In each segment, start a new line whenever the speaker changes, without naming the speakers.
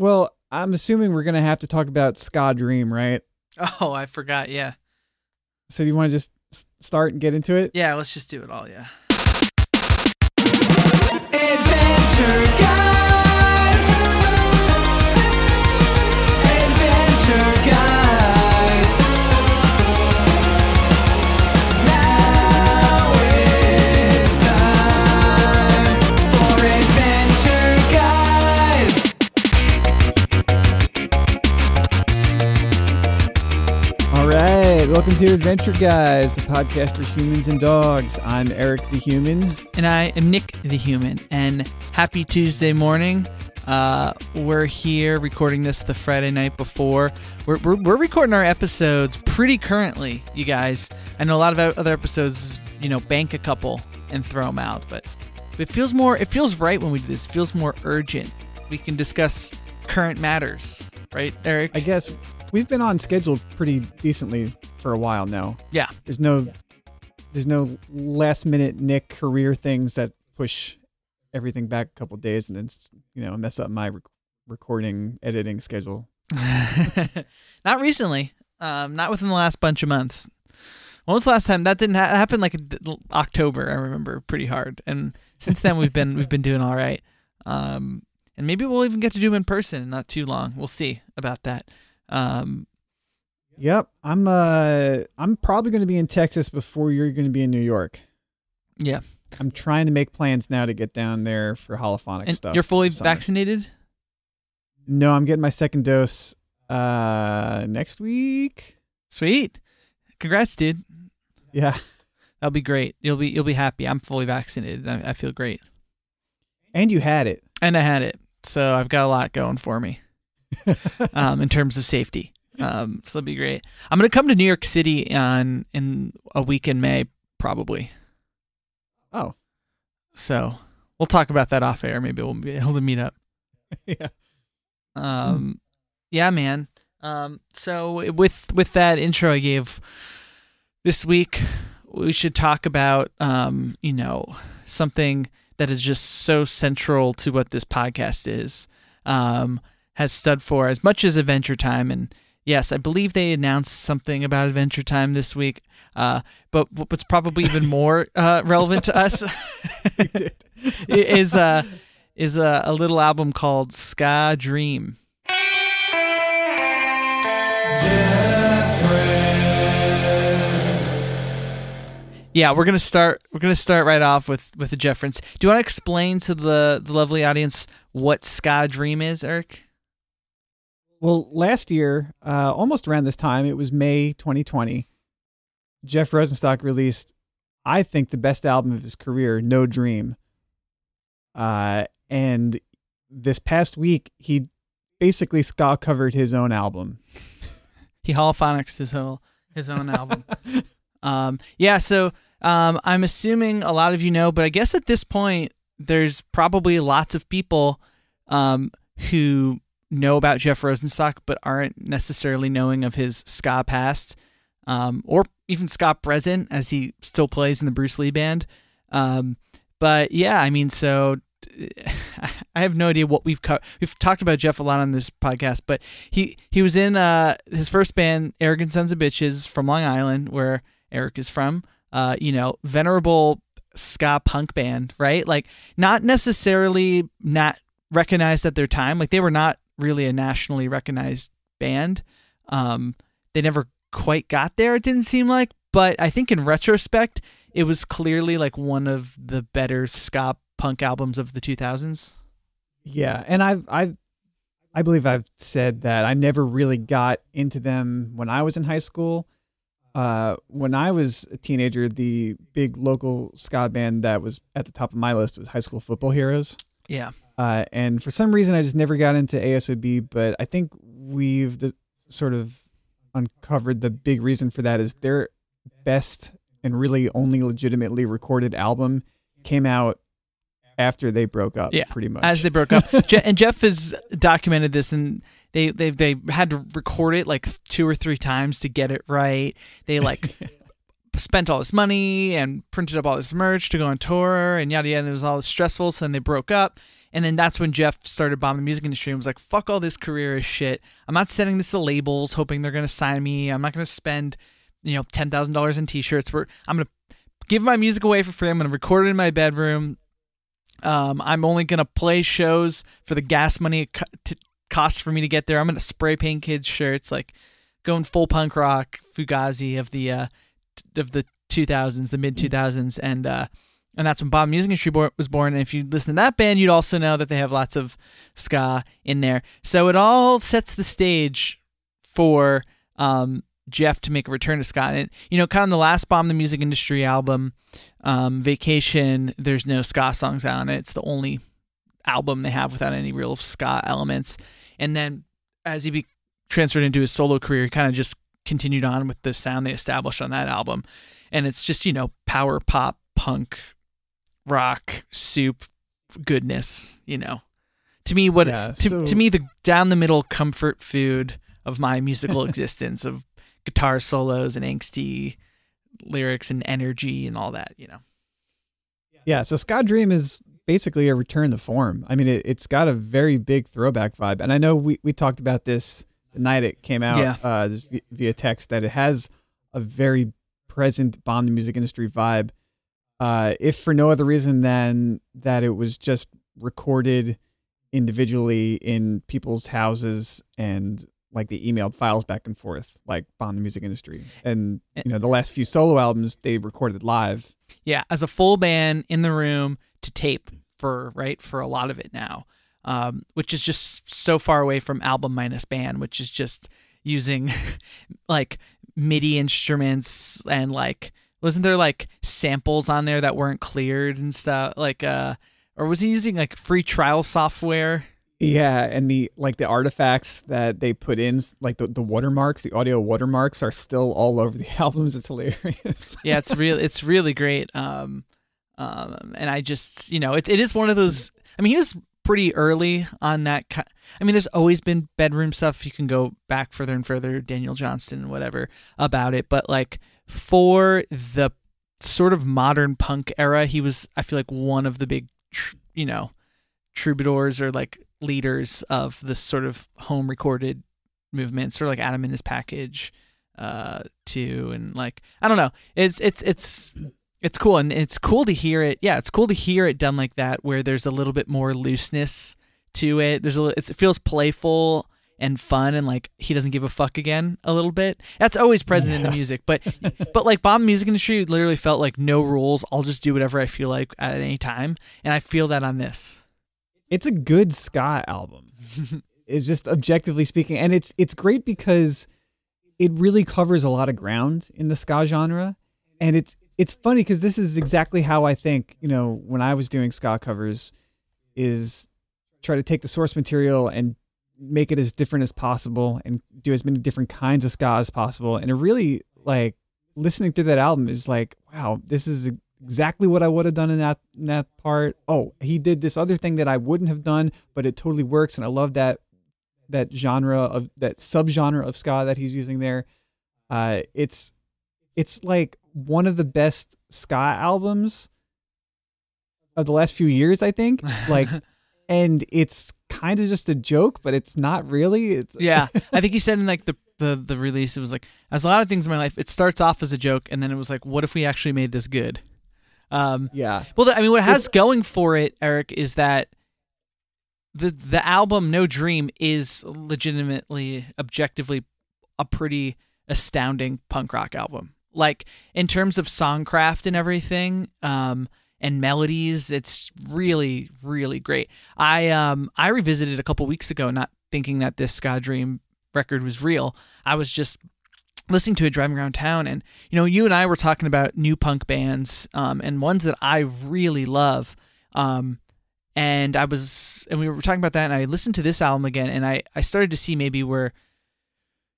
Well, I'm assuming we're gonna have to talk about Ska Dream, right?
Oh, I forgot. Yeah.
So do you want to just start and get into it?
Yeah, let's just do it all. Yeah.
Adventure
Welcome to Adventure Guys, the podcast for humans and dogs. I'm Eric the Human.
And I am Nick the Human. And happy Tuesday morning. Uh, we're here recording this the Friday night before. We're, we're, we're recording our episodes pretty currently, you guys. I know a lot of other episodes, you know, bank a couple and throw them out, but it feels more, it feels right when we do this. It feels more urgent. We can discuss current matters, right, Eric?
I guess we've been on schedule pretty decently for a while now.
yeah.
There's no there's no last minute Nick career things that push everything back a couple days and then you know mess up my rec- recording editing schedule.
not recently. Um, not within the last bunch of months. When was the last time that didn't ha- happen? Like October, I remember pretty hard. And since then, we've been we've been doing all right. Um, and maybe we'll even get to do them in person in not too long. We'll see about that. Um,
Yep, I'm uh I'm probably going to be in Texas before you're going to be in New York.
yeah.
I'm trying to make plans now to get down there for holophonic
And
stuff.
you're fully vaccinated.
No, I'm getting my second dose uh next week.
Sweet. Congrats, dude.
Yeah.
That'll be great. You'll be you'll be happy. I'm fully vaccinated. I, I feel great.
And you had it.
and I had it, so I've got a lot going for me um, in terms of safety. Um, so it'd be great. I'm gonna come to New York City on in a week in May, probably.
Oh.
So we'll talk about that off air. Maybe we'll be able to meet up.
yeah.
Um, yeah, man. Um, so with with that intro I gave this week, we should talk about um, you know, something that is just so central to what this podcast is. Um, has stood for as much as Adventure Time, and yes, I believe they announced something about Adventure Time this week. Uh, but what's probably even more uh, relevant to us is uh is a, a little album called Ska Dream. Yeah, we're gonna start. We're gonna start right off with with the Jefference. Do you want to explain to the the lovely audience what Ska Dream is, Eric?
Well, last year, uh, almost around this time, it was May 2020. Jeff Rosenstock released, I think, the best album of his career, No Dream. Uh, and this past week, he basically ska covered his own album.
He holophonics his whole his own album. um, yeah, so um, I'm assuming a lot of you know, but I guess at this point, there's probably lots of people um, who know about Jeff Rosenstock, but aren't necessarily knowing of his ska past, um, or even ska present, as he still plays in the Bruce Lee band. Um, but yeah, I mean, so I have no idea what we've co- we've talked about Jeff a lot on this podcast, but he he was in uh, his first band, Arrogant Sons of Bitches, from Long Island, where Eric is from. Uh, you know, venerable ska punk band, right? Like not necessarily not recognized at their time. Like they were not really a nationally recognized band. Um, they never quite got there. It didn't seem like, but I think in retrospect, it was clearly like one of the better ska punk albums of the 2000s.
Yeah, and I've I've I believe I've said that I never really got into them when I was in high school. Uh, when I was a teenager, the big local ska band that was at the top of my list was High School Football Heroes.
Yeah.
Uh, and for some reason, I just never got into ASOB. But I think we've the, sort of uncovered the big reason for that is their best and really only legitimately recorded album came out after they broke up.
Yeah,
pretty much
as they broke up. Je- and Jeff has documented this, and they they they had to record it like two or three times to get it right. They like spent all this money and printed up all this merch to go on tour and yada yada. And it was all stressful. So then they broke up, and then that's when Jeff started bombing the music industry and was like, "Fuck all this career is shit. I'm not sending this to labels hoping they're gonna sign me. I'm not gonna spend, you know, ten thousand dollars in T-shirts. We're I'm gonna give my music away for free. I'm gonna record it in my bedroom. Um, I'm only gonna play shows for the gas money it co- to cost for me to get there. I'm gonna spray paint kids' shirts, like going full punk rock, Fugazi of the uh, of the 2000s, the mid 2000s, and uh, and that's when Bomb Music Industry was born. And if you listen to that band, you'd also know that they have lots of ska in there. So it all sets the stage for um, Jeff to make a return to ska. And you know, kind of the last Bomb the Music Industry album, um, Vacation. There's no ska songs on it. It's the only album they have without any real ska elements. And then as he be- transferred into his solo career, he kind of just continued on with the sound they established on that album. And it's just, you know, power pop, punk, rock, soup goodness, you know. To me what
Yeah,
to,
so-
to me the down the middle comfort food of my musical existence of guitar solos and angsty lyrics and energy and all that, you know.
Yeah, so Ska Dream is basically a return to form. I mean, it, it's got a very big throwback vibe, and I know we, we talked about this the night it came out,
Yeah.
uh, via text that it has a very present bomb the music industry vibe. Uh, if for no other reason than that it was just recorded individually in people's houses and like they emailed files back and forth, like bomb the music industry. And you know, the last few solo albums they recorded live.
Yeah, as a full band in the room to tape for right for a lot of it now, um, which is just so far away from album minus band, which is just using like MIDI instruments and like wasn't there like samples on there that weren't cleared and stuff like uh or was he using like free trial software?
Yeah, and the like the artifacts that they put in, like the, the watermarks, the audio watermarks, are still all over the albums. It's hilarious.
yeah, it's real. It's really great. Um, um, and I just, you know, it, it is one of those. I mean, he was pretty early on that. Ki- I mean, there's always been bedroom stuff. You can go back further and further, Daniel Johnston, whatever about it. But like for the sort of modern punk era, he was. I feel like one of the big, tr- you know, troubadours or like leaders of this sort of home recorded movement, sort of like Atom and His Package uh too and like I don't know. It's it's it's it's cool and it's cool to hear it. Yeah, it's cool to hear it done like that where there's a little bit more looseness to it. There's a it feels playful and fun and like he doesn't give a fuck again a little bit. That's always present in the music, but but like Bomb Music Industry literally felt like no rules. I'll just do whatever I feel like at any time, and I feel that on this.
it's a good ska album. it's just objectively speaking, and it's it's great because it really covers a lot of ground in the ska genre, and it's it's funny because this is exactly how I think. You know, when I was doing ska covers, is try to take the source material and make it as different as possible and do as many different kinds of ska as possible. And it really like listening through that album is like, wow, this is exactly what I would have done in that in that part. Oh, he did this other thing that I wouldn't have done, but it totally works, and I love that that genre of that subgenre of ska that he's using there. Uh, it's it's like one of the best ska albums of the last few years, I think. Like, and it's kind of just a joke, but it's not really. It's
yeah, I think he said in like the, the the release, it was like as a lot of things in my life, it starts off as a joke, and then it was like, what if we actually made this good? Um,
yeah.
well, I mean, what it has going for it, Eric, is that the the album No Dream is legitimately, objectively, a pretty astounding punk rock album. Like in terms of songcraft and everything, um, and melodies, it's really, really great. I um I revisited a couple weeks ago, not thinking that this Ska Dream record was real. I was just listening to it driving around town and you know you and i were talking about new punk bands um, and ones that i really love um, and i was and we were talking about that and i listened to this album again and i i started to see maybe where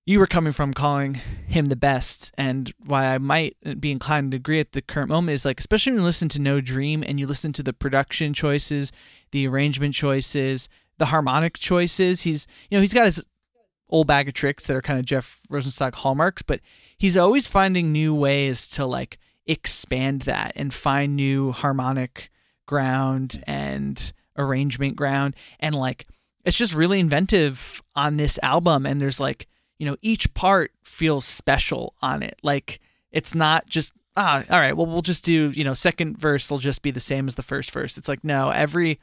you were coming from calling him the best and why i might be inclined to agree at the current moment is like especially when you listen to no dream and you listen to the production choices the arrangement choices the harmonic choices he's you know he's got his old bag of tricks that are kind of Jeff Rosenstock hallmarks, but he's always finding new ways to like expand that and find new harmonic ground and arrangement ground. And like it's just really inventive on this album and there's like you know each part feels special on it. Like it's not just ah all right well we'll just do you know second verse will just be the same as the first verse. It's like no every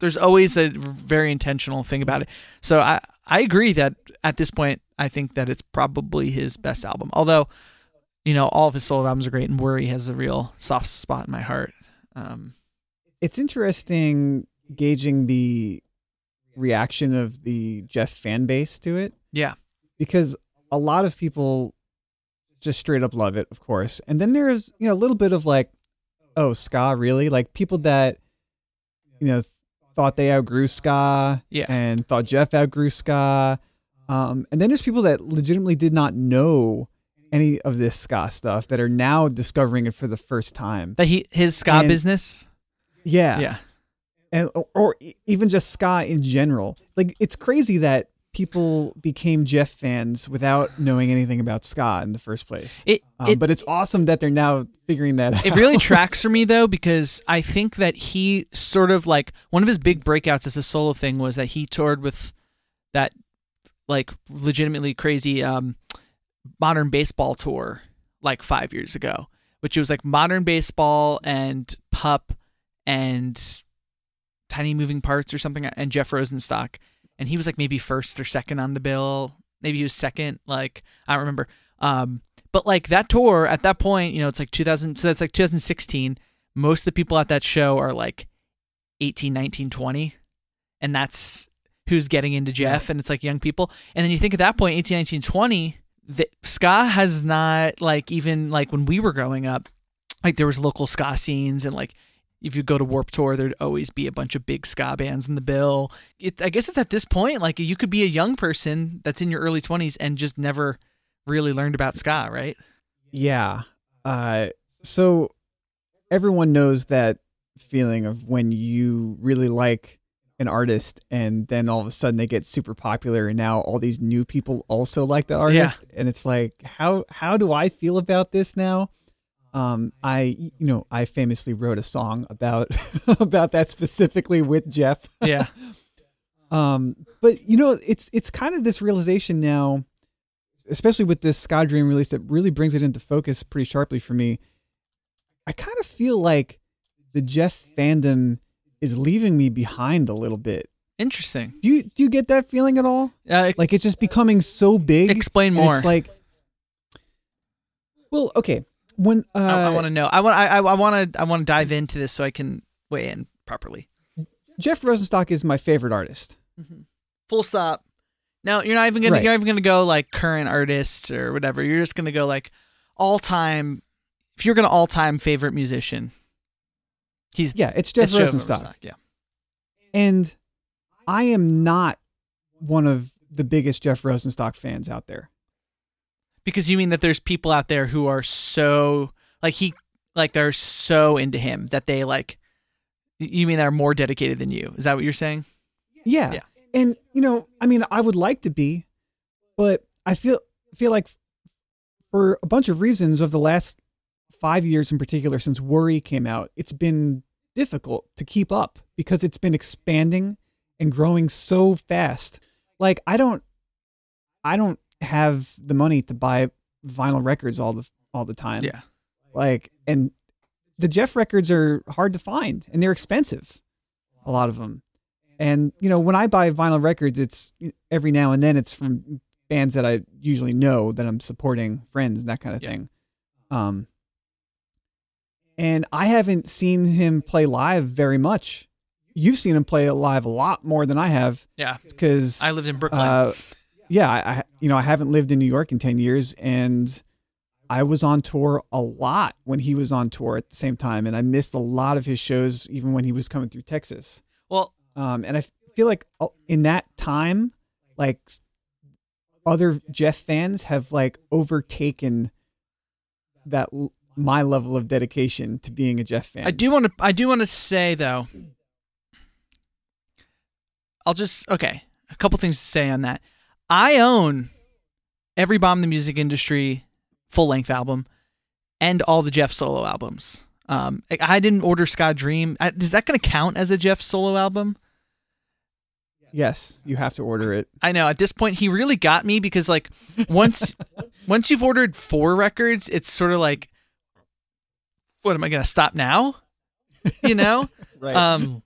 there's always a very intentional thing about it. So i i agree that at this point i think that it's probably his best album although you know all of his solo albums are great and worry has a real soft spot in my heart. Um
It's interesting gauging the reaction of the Jeff fan base to it.
Yeah
because a lot of people just straight up love it, of course. And then there's, you know, a little bit of like, oh, ska, really? Like people that, you know, thought they outgrew ska
Yeah.
and thought Jeff outgrew ska. Um, and then there's people that legitimately did not know any of this ska stuff that are now discovering it for the first time.
that he his ska
And-
business
Yeah.
yeah
and or, or even just ska in general. Like it's crazy that people became Jeff fans without knowing anything about ska in the first place.
it
Um,
it,
but it's awesome that they're now figuring that out.
it really tracks for me though because I think that he sort of like one of his big breakouts as a solo thing was that he toured with that like legitimately crazy um modern baseball tour like 5 years ago which it was like modern baseball and pup and tiny moving parts or something and Jeff Rosenstock and he was like maybe first or second on the bill maybe he was second like I don't remember um but like that tour at that point, you know, it's like 2000, so that's like 2016. Most of the people at that show are like 18, 19, 20. And that's who's getting into Jeff. And it's like young people. And then you think at that point, 18, 19, 20, the, ska has not like even like when we were growing up, like there was local ska scenes and like if you go to Warp Tour, there'd always be a bunch of big ska bands in the bill. It's I guess it's at this point like you could be a young person that's in your early 20s and just never really learned about ska, right?
yeah. Uh, so everyone knows that feeling of when you really like an artist and then all of a sudden they get super popular and now all these new people also like the artist and it's like how how do I feel about this now? Um, I you know I famously wrote a song about about that specifically with Jeff.
Yeah.
Um, but you know, it's it's kind of this realization now, especially with this Ska Dream release that really brings it into focus pretty sharply for me. I kind of feel like the Jeff fandom is leaving me behind a little bit.
Interesting.
Do you do you get that feeling at all?
Uh,
Like it's just becoming so big.
explain more.
It's like, well, okay. When uh,
I, I want to know. I want. I. I want to. I want to dive into this so I can weigh in properly.
Jeff Rosenstock is my favorite artist.
Full stop. No, you're not even gonna.
Right.
You're not even gonna go like current artists or whatever. You're just gonna go like all time. If you're gonna all time favorite musician, he's
Yeah, it's Jeff
it's Joe
Rosenstock.
Rosenstock, Yeah.
And I am not one of the biggest Jeff Rosenstock fans out there.
Because you mean that there's people out there who are so like he like they're so into him that they like. You mean they're more dedicated than you? Is that what you're saying?
Yeah.
Yeah.
And you know, I mean, I would like to be, but I feel feel like for a bunch of reasons of the last 5 years in particular since Worry came out, it's been difficult to keep up because it's been expanding and growing so fast. Like I don't I don't have the money to buy vinyl records all the all the time.
Yeah.
like and the jeff records are hard to find and they're expensive a lot of them and you know when i buy vinyl records it's every now and then it's from bands that i usually know that i'm supporting friends and that kind of
Yeah.
thing um and i haven't seen him play live very much you've seen him play live a lot more than i have
Yeah.
because
I lived in Brooklyn.
uh, yeah, I, I you know I haven't lived in New York in ten years, and I was on tour a lot when he was on tour at the same time, and I missed a lot of his shows even when he was coming through Texas.
well,
Um, and I feel like uh, in that time, like other Jeff fans have like overtaken that my level of dedication to being a Jeff fan.
I do want to. I do want to say though. I'll just okay. A couple things to say on that. I own every Bomb the Music Industry full length album and all the Jeff solo albums. Um, I didn't order Ska Dream. I, is that going to count as a Jeff solo album?
Yes, you have to order it.
I know at this point he really got me because like once once you've ordered four records, it's sort of like, what am I going to stop now? You know.
Right.
Um,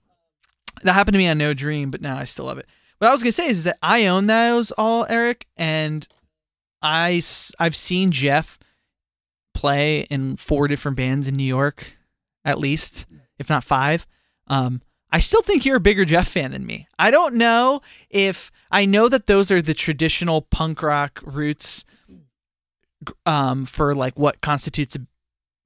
that happened to me on No Dream, but now I still love it. What I was gonna say is that I own those all, Eric, and I I've seen Jeff play in four different bands in New York, at least, if not five. Um, I still think you're a bigger Jeff fan than me. I don't know if I know that those are the traditional punk rock roots um, for like what constitutes a,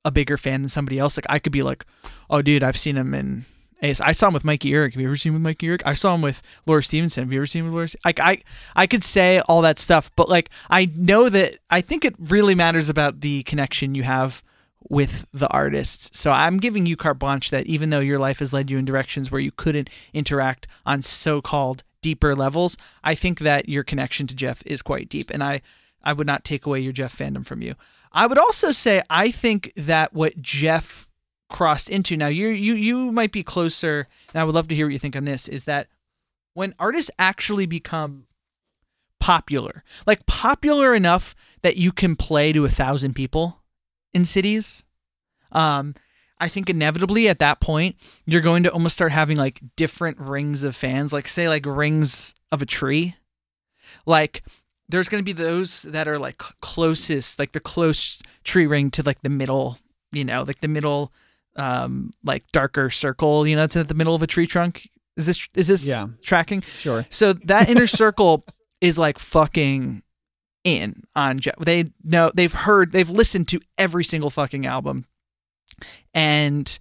a bigger fan than somebody else. Like I could be like, oh, dude, I've seen him in. I saw him with Mikey Erg. Have you ever seen him with Mikey Erg? I saw him with Laura Stevenson. Have you ever seen him with Laura? Like I, I could say all that stuff, but like I know that I think it really matters about the connection you have with the artists. So I'm giving you carte blanche that even though your life has led you in directions where you couldn't interact on so-called deeper levels, I think that your connection to Jeff is quite deep, and I, I would not take away your Jeff fandom from you. I would also say I think that what Jeff crossed into. Now you you you might be closer and I would love to hear what you think on this is that when artists actually become popular like popular enough that you can play to a thousand people in cities um I think inevitably at that point you're going to almost start having like different rings of fans. Like say like rings of a tree. Like there's going to be those that are like closest like the close tree ring to like the middle you know like the middle um like darker circle you know it's at the middle of a tree trunk is this is this
Yeah.
tracking
Sure.
so that inner circle is like fucking in on Jeff. They know they've heard they've listened to every single fucking album, and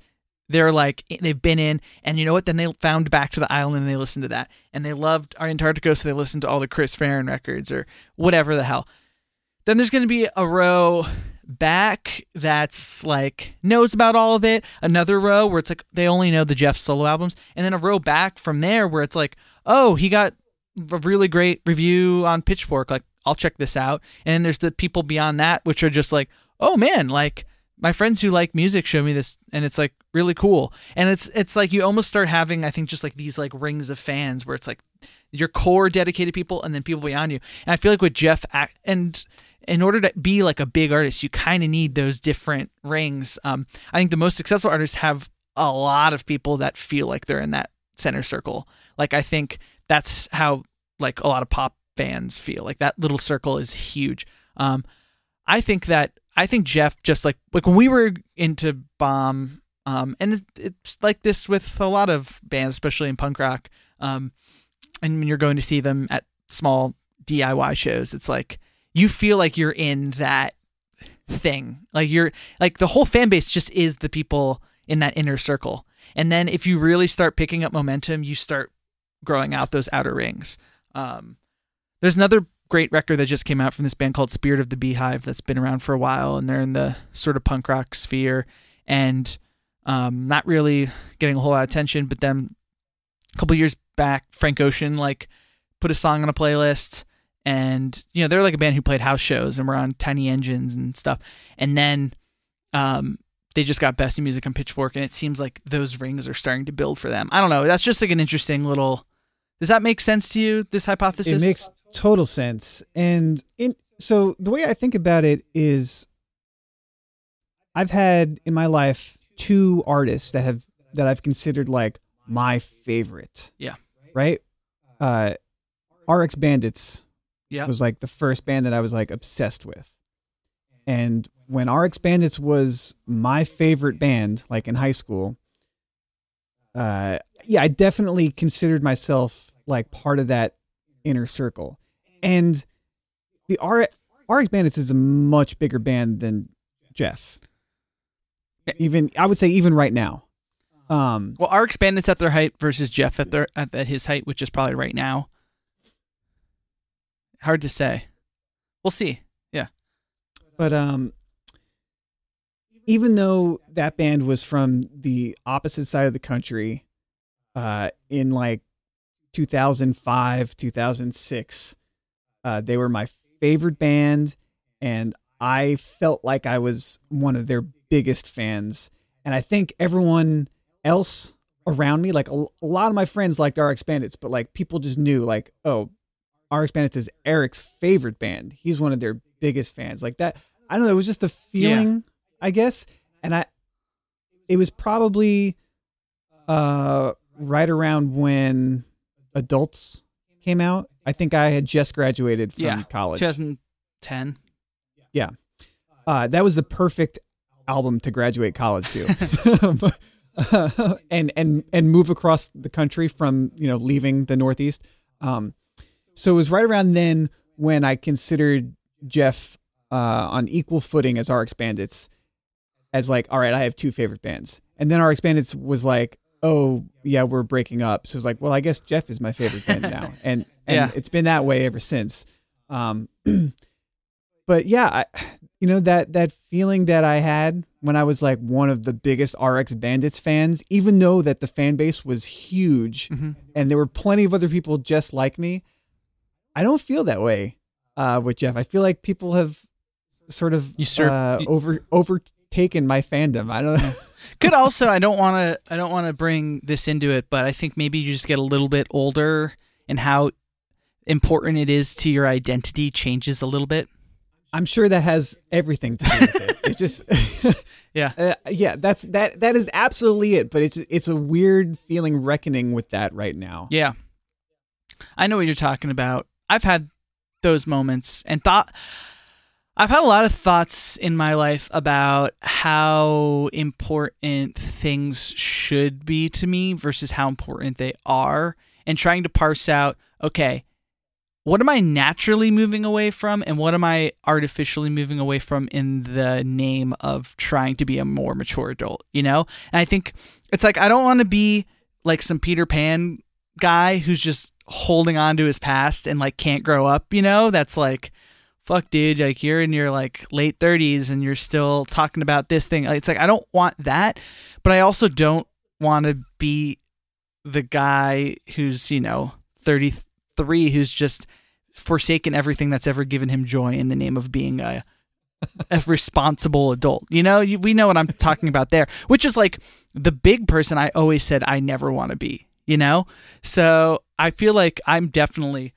they're like they've been in. And you know what? Then they found Back to the Island and they listened to that, and they loved Antarctigo, so they listened to all the Chris Farren records or whatever the hell. Then there's going to be a row back that's like knows about all of it. Another row where it's like they only know the Jeff solo albums, and then a row back from there where it's like, oh, he got a really great review on Pitchfork. Like, I'll check this out. And there's the people beyond that, which are just like, oh man, like my friends who like music show me this, and it's like really cool. And it's it's like you almost start having, I think, just like these like rings of fans where it's like your core dedicated people, and then people beyond you. And I feel like with Jeff and in order to be like a big artist, you kind of need those different rings. Um, I think the most successful artists have a lot of people that feel like they're in that center circle. Like I think that's how like a lot of pop fans feel. Like that little circle is huge. Um, I think that I think Jeff just like like when we were into Bomb, um, and it, it's like this with a lot of bands, especially in punk rock. Um, and when you're going to see them at small DIY shows, it's like you feel like you're in that thing. Like you're like the whole fan base just is the people in that inner circle. And then if you really start picking up momentum, you start growing out those outer rings. Um, there's another great record that just came out from this band called Spirit of the Beehive that's been around for a while, and they're in the sort of punk rock sphere and um, not really getting a whole lot of attention. But then a couple years back, Frank Ocean like put a song on a playlist, and you know they're like a band who played house shows and were on Tiny Engines and stuff, and then um, they just got Best in Music on Pitchfork, and it seems like those rings are starting to build for them. I don't know. That's just like an interesting little. Does that make sense to you? This hypothesis?
It makes total sense. And in so the way I think about it is I've had in my life two artists that have that I've considered like my favorite.
Yeah.
Right? Uh RX Bandits
Yeah.
was like the first band that I was like obsessed with. And when RX Bandits was my favorite band, like in high school, uh, yeah, I definitely considered myself like part of that inner circle. And the R- RX Bandits is a much bigger band than Jeff. Even I would say even right now. Um,
Well, RX Bandits at their height versus Jeff at their at, at his height, which is probably right now. Hard to say. We'll see. Yeah.
But um, even though that band was from the opposite side of the country, uh, in like 2005, 2006, uh, they were my favorite band, and I felt like I was one of their biggest fans. and I think everyone else around me, like a, a lot of my friends liked RX Bandits, but like people just knew, like, oh, RX Bandits is Eric's favorite band. He's one of their biggest fans. Like that, I don't know. It was just a feeling, I guess, and I, it was probably, uh, right around when Adults came out. I think I had just graduated from
Yeah,
college.
2010.
uh, that was the perfect album to graduate college to, and and and move across the country from you know leaving the Northeast. Um, so it was right around then when I considered Jeff uh, on equal footing as RX Bandits, as like, all right, I have two favorite bands, and then RX Bandits was like, oh yeah, we're breaking up. So it's like, well, I guess Jeff is my favorite band now, and and
Yeah.
it's been that way ever since. Um, but yeah, I, you know that that feeling that I had when I was like one of the biggest RX Bandits fans, even though that the fan base was huge
Mhm.
and there were plenty of other people just like me. I don't feel that way uh, with Jeff. I feel like people have sort of uh, over overtaken my fandom. I don't know.
Could also I don't want to I don't want to bring this into it, but I think maybe you just get a little bit older and how important it is to your identity changes a little bit.
I'm sure that has everything to do with it. It's just
Yeah.
Uh, yeah, that's that that is absolutely it, but it's it's a weird feeling reckoning with that right now.
Yeah. I know what you're talking about. I've had those moments and thought I've had a lot of thoughts in my life about how important things should be to me versus how important they are and trying to parse out okay, what am I naturally moving away from and what am I artificially moving away from in the name of trying to be a more mature adult, you know? And I think it's like I don't want to be like some Peter Pan guy who's just holding on to his past and like can't grow up, you know? That's like fuck dude, like you're in your like late 30s and you're still talking about this thing. It's like I don't want that, but I also don't want to be the guy who's, you know, 33 who's just forsaken everything that's ever given him joy in the name of being a a responsible adult. You know, you, we know what I'm talking about there, which is like the big person I always said I never want to be, you know? So I feel like I'm definitely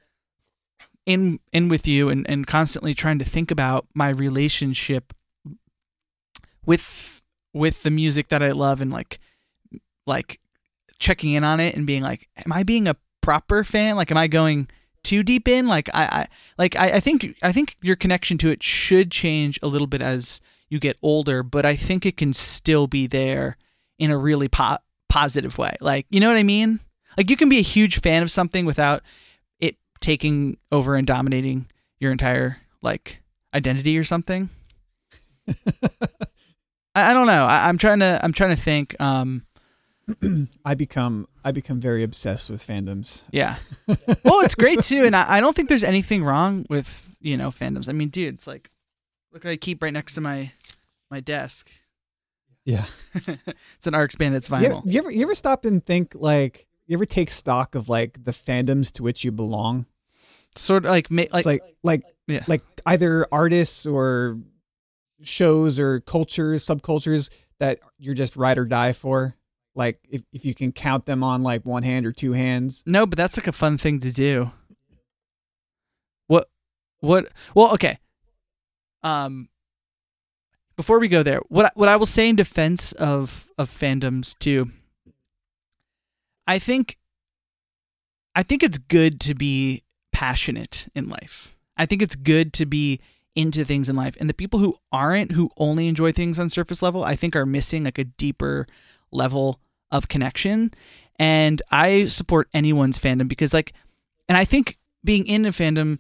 in in with you and, and constantly trying to think about my relationship with with the music that I love and like like checking in on it and being like, am I being a proper fan? Like am I going too deep in? Like I, I like I, I think I think your connection to it should change a little bit as you get older, but I think it can still be there in a really po- positive way. Like, you know what I mean? Like you can be a huge fan of something without it taking over and dominating your entire like identity or something. I, I don't know. I, I'm trying to I'm trying to think. Um,
I become I become very obsessed with fandoms.
yeah. well, it's great too, and I, I don't think there's anything wrong with you know fandoms. I mean, dude, it's like look what I keep right next to my my desk.
Yeah.
it's an RX Bandits
You,
vinyl.
you ever you ever stop and think like you ever take stock of like the fandoms to which you belong?
Sort of like like,
It's like like
Yeah.
like either artists or shows or cultures, subcultures that you're just ride or die for. Like if, if you can count them on like one hand or two hands.
No, but that's like a fun thing to do. What what well, okay. Um before we go there, what what I will say in defense of of fandoms too. I think I think it's good to be passionate in life. I think it's good to be into things in life. And the people who aren't who only enjoy things on surface level, I think are missing like a deeper level of connection. And I support anyone's fandom because like and I think being in a fandom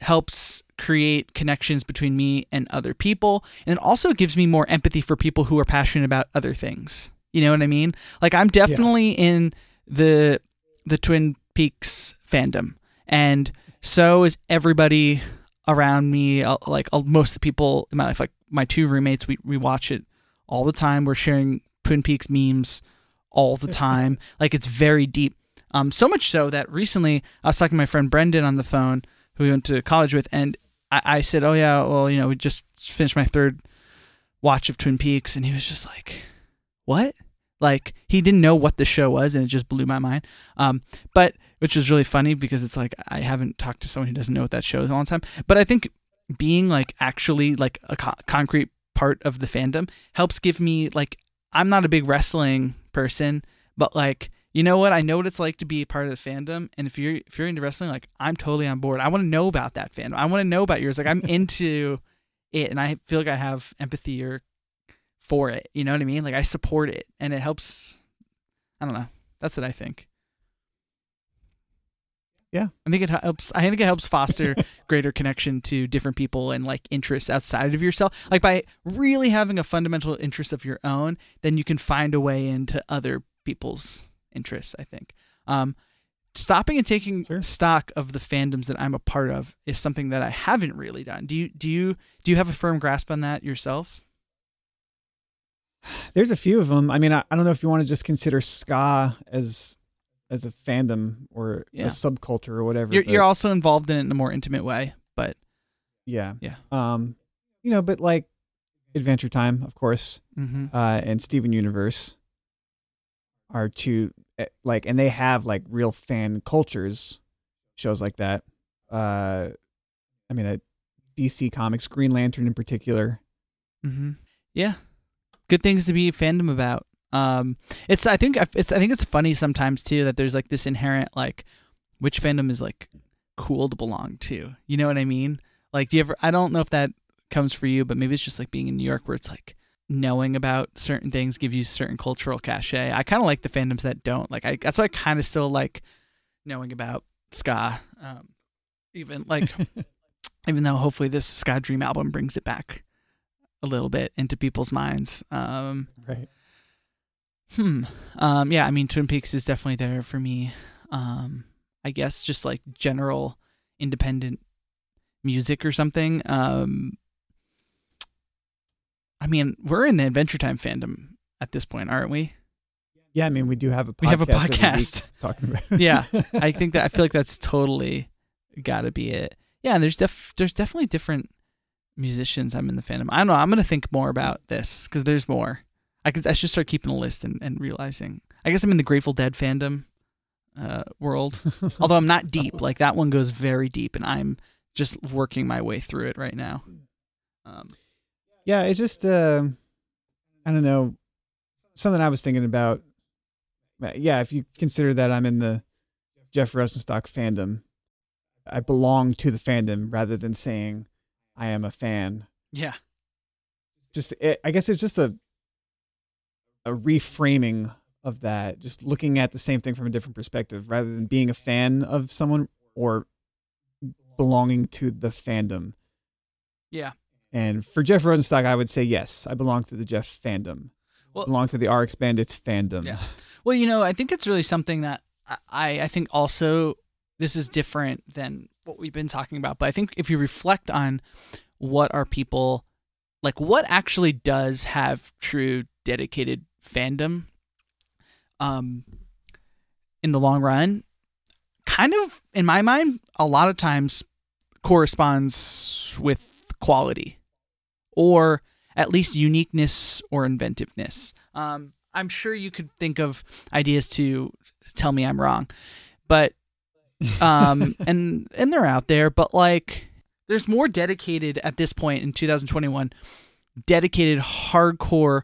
helps create connections between me and other people and it also gives me more empathy for people who are passionate about other things. You know what I mean? Like I'm definitely in the the Twin Peaks fandom. And so is everybody around me uh, like uh, most of the people in my life like my two roommates we we watch it all the time. We're sharing Twin Peaks memes all the time. Like it's very deep. Um so much so that recently I was talking to my friend Brendan on the phone who we went to college with and I, I said oh yeah well you know we just finished my third watch of Twin Peaks and he was just like what? Like he didn't know what the show was, and it just blew my mind. Um, but which was really funny because it's like I haven't talked to someone who doesn't know what that show is in a long time. But I think being like actually like a co- concrete part of the fandom helps give me like I'm not a big wrestling person, but like you know what? I know what it's like to be a part of the fandom, and if you're if you're into wrestling, like I'm totally on board. I want to know about that fandom. I want to know about yours. Like I'm into it, and I feel like I have empathy or for it. You know what I mean? Like I support it, and it helps. I don't know. That's what I think.
Yeah.
I think it helps. I think it helps foster greater connection to different people and like interests outside of yourself. Like by really having a fundamental interest of your own, then you can find a way into other people's interests. I think. Um, stopping and taking
Sure.
stock of the fandoms that I'm a part of is something that I haven't really done. Do you? Do you? Do you have a firm grasp on that yourself?
There's a few of them. I mean, I, I don't know if you want to just consider ska as as a fandom or
Yeah.
a subculture or whatever.
You're, you're also involved in it in a more intimate way, but
yeah,
Yeah.
Um, you know, but like Adventure Time, of course,
mm-hmm.
uh, and Steven Universe are two eh, like, and they have like real fan cultures, shows like that. Uh, I mean, a DC Comics, Green Lantern in particular.
Mm-hmm. Yeah, good things to be fandom about. Um, it's I think it's I think it's funny sometimes too that there's like this inherent like which fandom is like cool to belong to. You know what I mean? Like, do you ever? I don't know if that comes for you, but maybe it's just like being in New York where it's like knowing about certain things gives you certain cultural cachet. I kind of like the fandoms that don't. Like, I that's why I kind of still like knowing about ska. Um, even like even though hopefully this ska dream album brings it back a little bit into people's minds. Um,
right.
hmm. Um, yeah, I mean, Twin Peaks is definitely there for me. Um, I guess just like general independent music or something. Um, I mean, we're in the Adventure Time fandom at this point, aren't we?
Yeah, I mean, we do have a podcast.
We have a podcast.
talking about.
Yeah, I think that I feel like that's totally got to be it. Yeah, and there's def there's definitely different musicians I'm in the fandom. I don't know. I'm gonna think more about this because there's more. I could I should start keeping a list and, and realizing. I guess I'm in the Grateful Dead fandom uh, world, although I'm not deep. Like that one goes very deep, and I'm just working my way through it right now. Um,
Yeah, it's just uh, I don't know something I was thinking about. Uh, Yeah, if you consider that I'm in the Jeff Rosenstock fandom, I belong to the fandom rather than saying I am a fan.
yeah,
Just it, I guess it's just a a reframing of that, just looking at the same thing from a different perspective rather than being a fan of someone or belonging to the fandom.
yeah.
And for Jeff Rosenstock, I would say yes, I belong to the Jeff fandom.
Well-
belong to the RX Bandits fandom.
Yeah. Well, you know, I think it's really something that I, I think also this is different than what we've been talking about. But I think if you reflect on what are people like, what actually does have true dedicated fandom, um, in the long run, kind of in my mind, a lot of times corresponds with quality, or at least uniqueness or inventiveness. Um, I'm sure you could think of ideas to tell me I'm wrong, but um, and and they're out there, but like there's more dedicated at this point in 2021, dedicated hardcore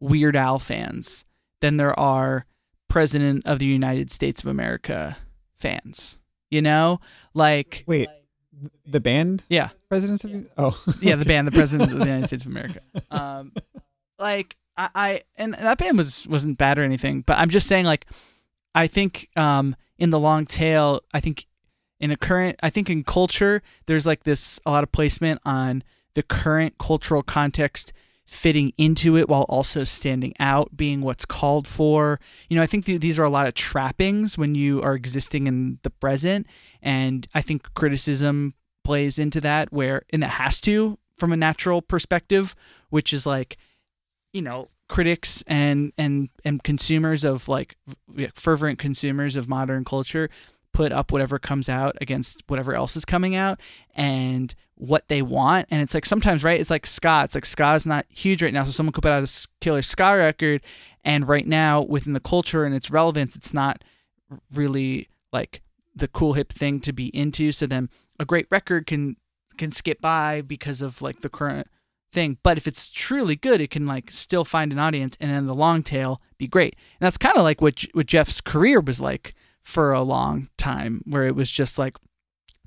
Weird Al fans than there are President of the United States of America fans. You know, like
Wait, the band
yeah,
presidents of oh
yeah, the band, the President of the United States of America. Um, like I, I and that band was wasn't bad or anything, but I'm just saying like I think um in the long tail, I think in a current, I think in culture, there's like this a lot of placement on the current cultural context fitting into it while also standing out, being what's called for. You know, I think th- these are a lot of trappings when you are existing in the present, and I think criticism plays into that where and it has to from a natural perspective which is like you know critics and and and consumers of like fervent consumers of modern culture put up whatever comes out against whatever else is coming out and what they want. And it's like sometimes right it's like ska. It's like ska is not huge right now. So someone could put out a killer ska record And right now, within the culture and its relevance, it's not really like the cool hip thing to be into. So then a great record can can skip by because of like the current thing. But if it's truly good, it can like still find an audience, and then the long tail be great. And that's kind of like what what Jeff's career was like for a long time, where it was just like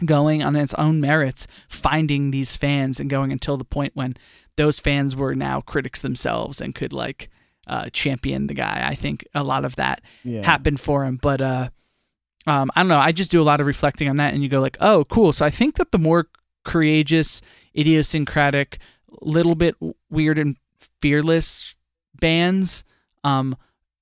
going on its own merits, finding these fans and going until the point when those fans were now critics themselves and could like uh, champion the guy. I think a lot of that
Yeah.
happened for him, but uh, um, I don't know. I just do a lot of reflecting on that, and you go like, oh, cool. So I think that the more courageous, idiosyncratic, little bit weird and fearless bands, um,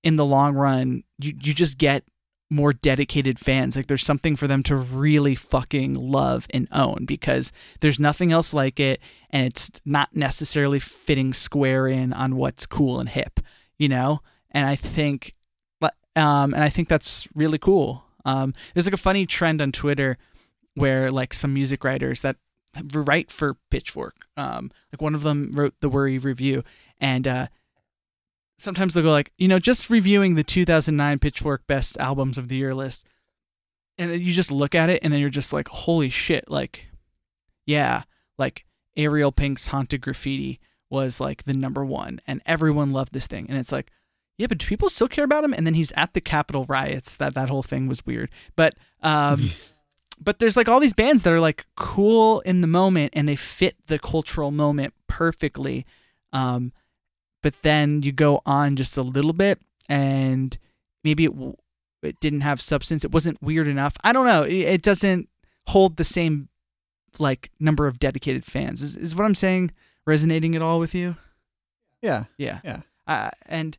in the long run, you you just get more dedicated fans. Like there's something for them to really fucking love and own because there's nothing else like it and it's not necessarily fitting square in on what's cool and hip, you know? And I think um and I think that's really cool. Um there's like a funny trend on Twitter where like some music writers that write for Pitchfork, um like one of them wrote the Worry review and uh sometimes they'll go like, you know, just reviewing the 2009 Pitchfork Best Albums of the Year list, and you just look at it, and then you're just like, holy shit, like, yeah, like Ariel Pink's Haunted Graffiti was like the number one, and everyone loved this thing, and it's like, yeah, but do people still care about him? And then he's at the Capitol riots. That that whole thing was weird, but um. But there's like all these bands that are like cool in the moment and they fit the cultural moment perfectly. Um, but then you go on just a little bit and maybe it w- it didn't have substance it wasn't weird enough i don't know it, it doesn't hold the same like number of dedicated fans is, is what i'm saying resonating at all with you
Yeah.
yeah
Yeah.
uh, and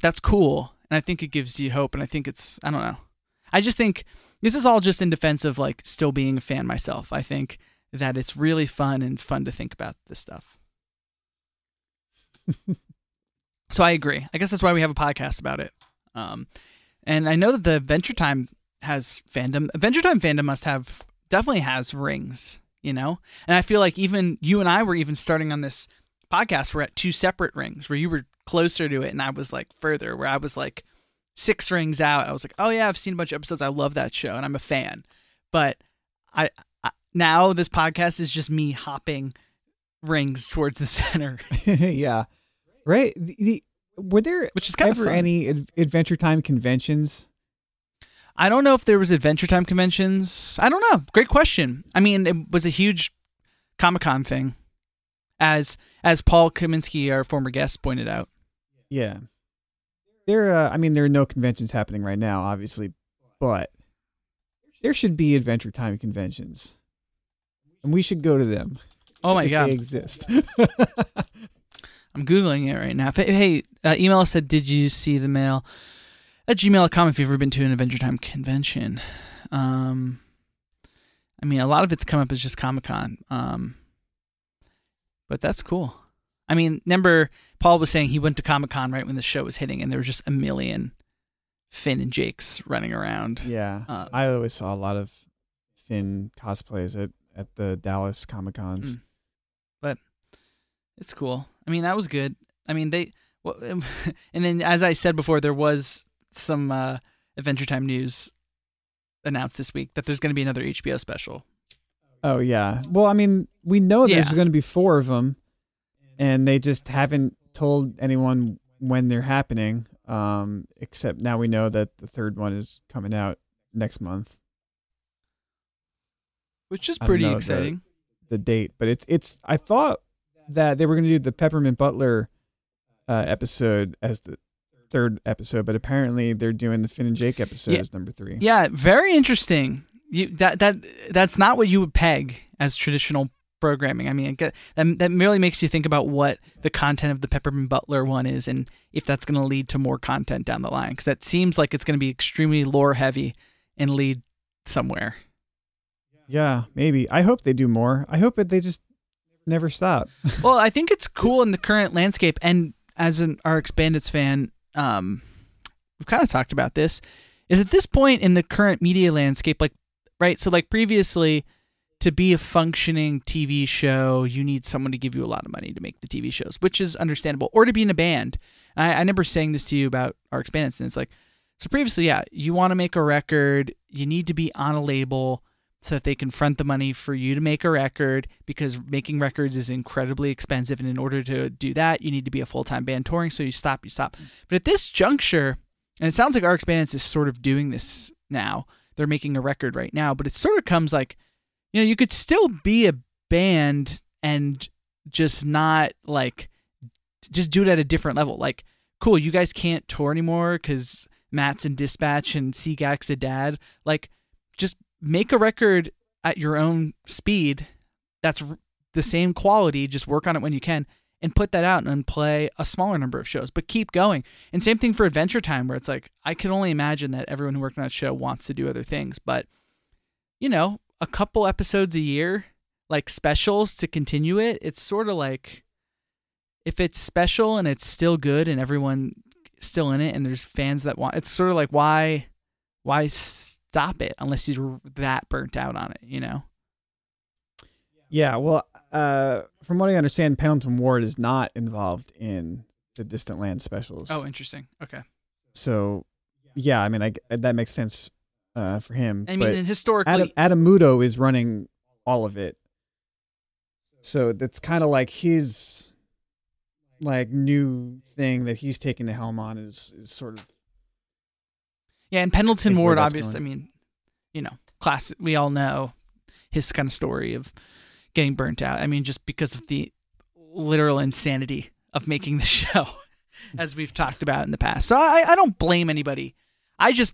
that's cool and i think it gives you hope and i think it's i don't know i just think this is all just in defense of like still being a fan myself i think that it's really fun and it's fun to think about this stuff so I agree. I guess that's why we have a podcast about it. Um, and I know that the Adventure Time has fandom. Adventure Time fandom must have definitely has rings, you know. And I feel like even you and I were even starting on this podcast. We're at two separate rings where you were closer to it, and I was like further. Where I was like six rings out. I was like, oh yeah, I've seen a bunch of episodes. I love that show, and I'm a fan. But I, I now this podcast is just me hopping rings towards the center,
yeah. Right. The, the, were there
which is kind of
ever
fun.
any Ad- Adventure Time conventions?
I don't know if there was Adventure Time conventions. I don't know. Great question. I mean, it was a huge Comic Con thing, as as Paul Kaminsky, our former guest, pointed out.
Yeah. There. Uh, I mean, there are no conventions happening right now, obviously, but there should be Adventure Time conventions, and we should go to them.
Oh my
if
god,
they exist.
I'm googling it right now. Hey, uh, email us at did you see the mail at gmail.com if you've ever been to an Adventure Time convention. Um, I mean, a lot of it's come up as just Comic Con. Um, but that's cool. I mean, remember Paul was saying he went to Comic Con right when the show was hitting, and there was just a million Finn and Jake's running around.
yeah,
Uh,
I always saw a lot of Finn cosplays at at the Dallas Comic Cons.
Mm. It's cool. I mean, that was good. I mean, they, well, and then as I said before, there was some uh, Adventure Time news announced this week that there's going to be another HBO special.
Oh yeah. Well, I mean, we know there's
Yeah.
going to be four of them, and they just haven't told anyone when they're happening. Um, except now we know that the third one is coming out next month.
Which is
I don't
pretty
know the-
exciting.
The date, but it's it's. I thought that they were going to do the Peppermint Butler uh, episode as the third episode, but apparently they're doing the Finn and Jake episode
Yeah.
as number three.
Yeah, very interesting. You that that that's not what you would peg as traditional programming. I mean, get- that that merely makes you think about what the content of the Peppermint Butler one is, and if that's going to lead to more content down the line. Because that seems like it's going to be extremely lore heavy and lead somewhere.
Yeah, maybe. I hope they do more. I hope that they just never stop.
well, I think it's cool in the current landscape, and as an RX Bandits fan, um, we've kind of talked about this. Is at this point in the current media landscape, like right, so like previously, to be a functioning TV show, you need someone to give you a lot of money to make the TV shows, which is understandable. Or to be in a band. I, I remember saying this to you about our experience, and it's like, so previously, yeah, you want to make a record, you need to be on a label so that they can front the money for you to make a record because making records is incredibly expensive. And in order to do that, you need to be a full time band touring. So you stop, you stop. Mm. But at this juncture, and it sounds like RX Bandits is sort of doing this now. They're making a record right now, but it sort of comes like, you know, you could still be a band and just not like, just do it at a different level. Like, cool, you guys can't tour anymore because Matt's in Dispatch and Seagak's a dad. Like, just make a record at your own speed that's the same quality just work on it when you can and put that out and play a smaller number of shows but keep going and same thing for adventure time where it's like i can only imagine that everyone who worked on that show wants to do other things but you know a couple episodes a year like specials to continue it it's sort of like if it's special and it's still good and everyone still in it and there's fans that want it's sort of like why why stop it unless you're that burnt out on it you know?
Yeah, well, uh, from what I understand, Pendleton Ward is not involved in the Distant Land specials.
oh interesting. Okay.
So yeah, I mean, I, that makes sense uh, for him.
i
but
mean historically
Adam, Muto is running all of it, so that's kind of like his like new thing that he's taking the helm on is is sort of
Yeah, and Pendleton Ward, obviously, I mean, you know, class. We all know his kind of story of getting burnt out. I mean, just because of the literal insanity of making the show, as we've talked about in the past. So I, I don't blame anybody. I just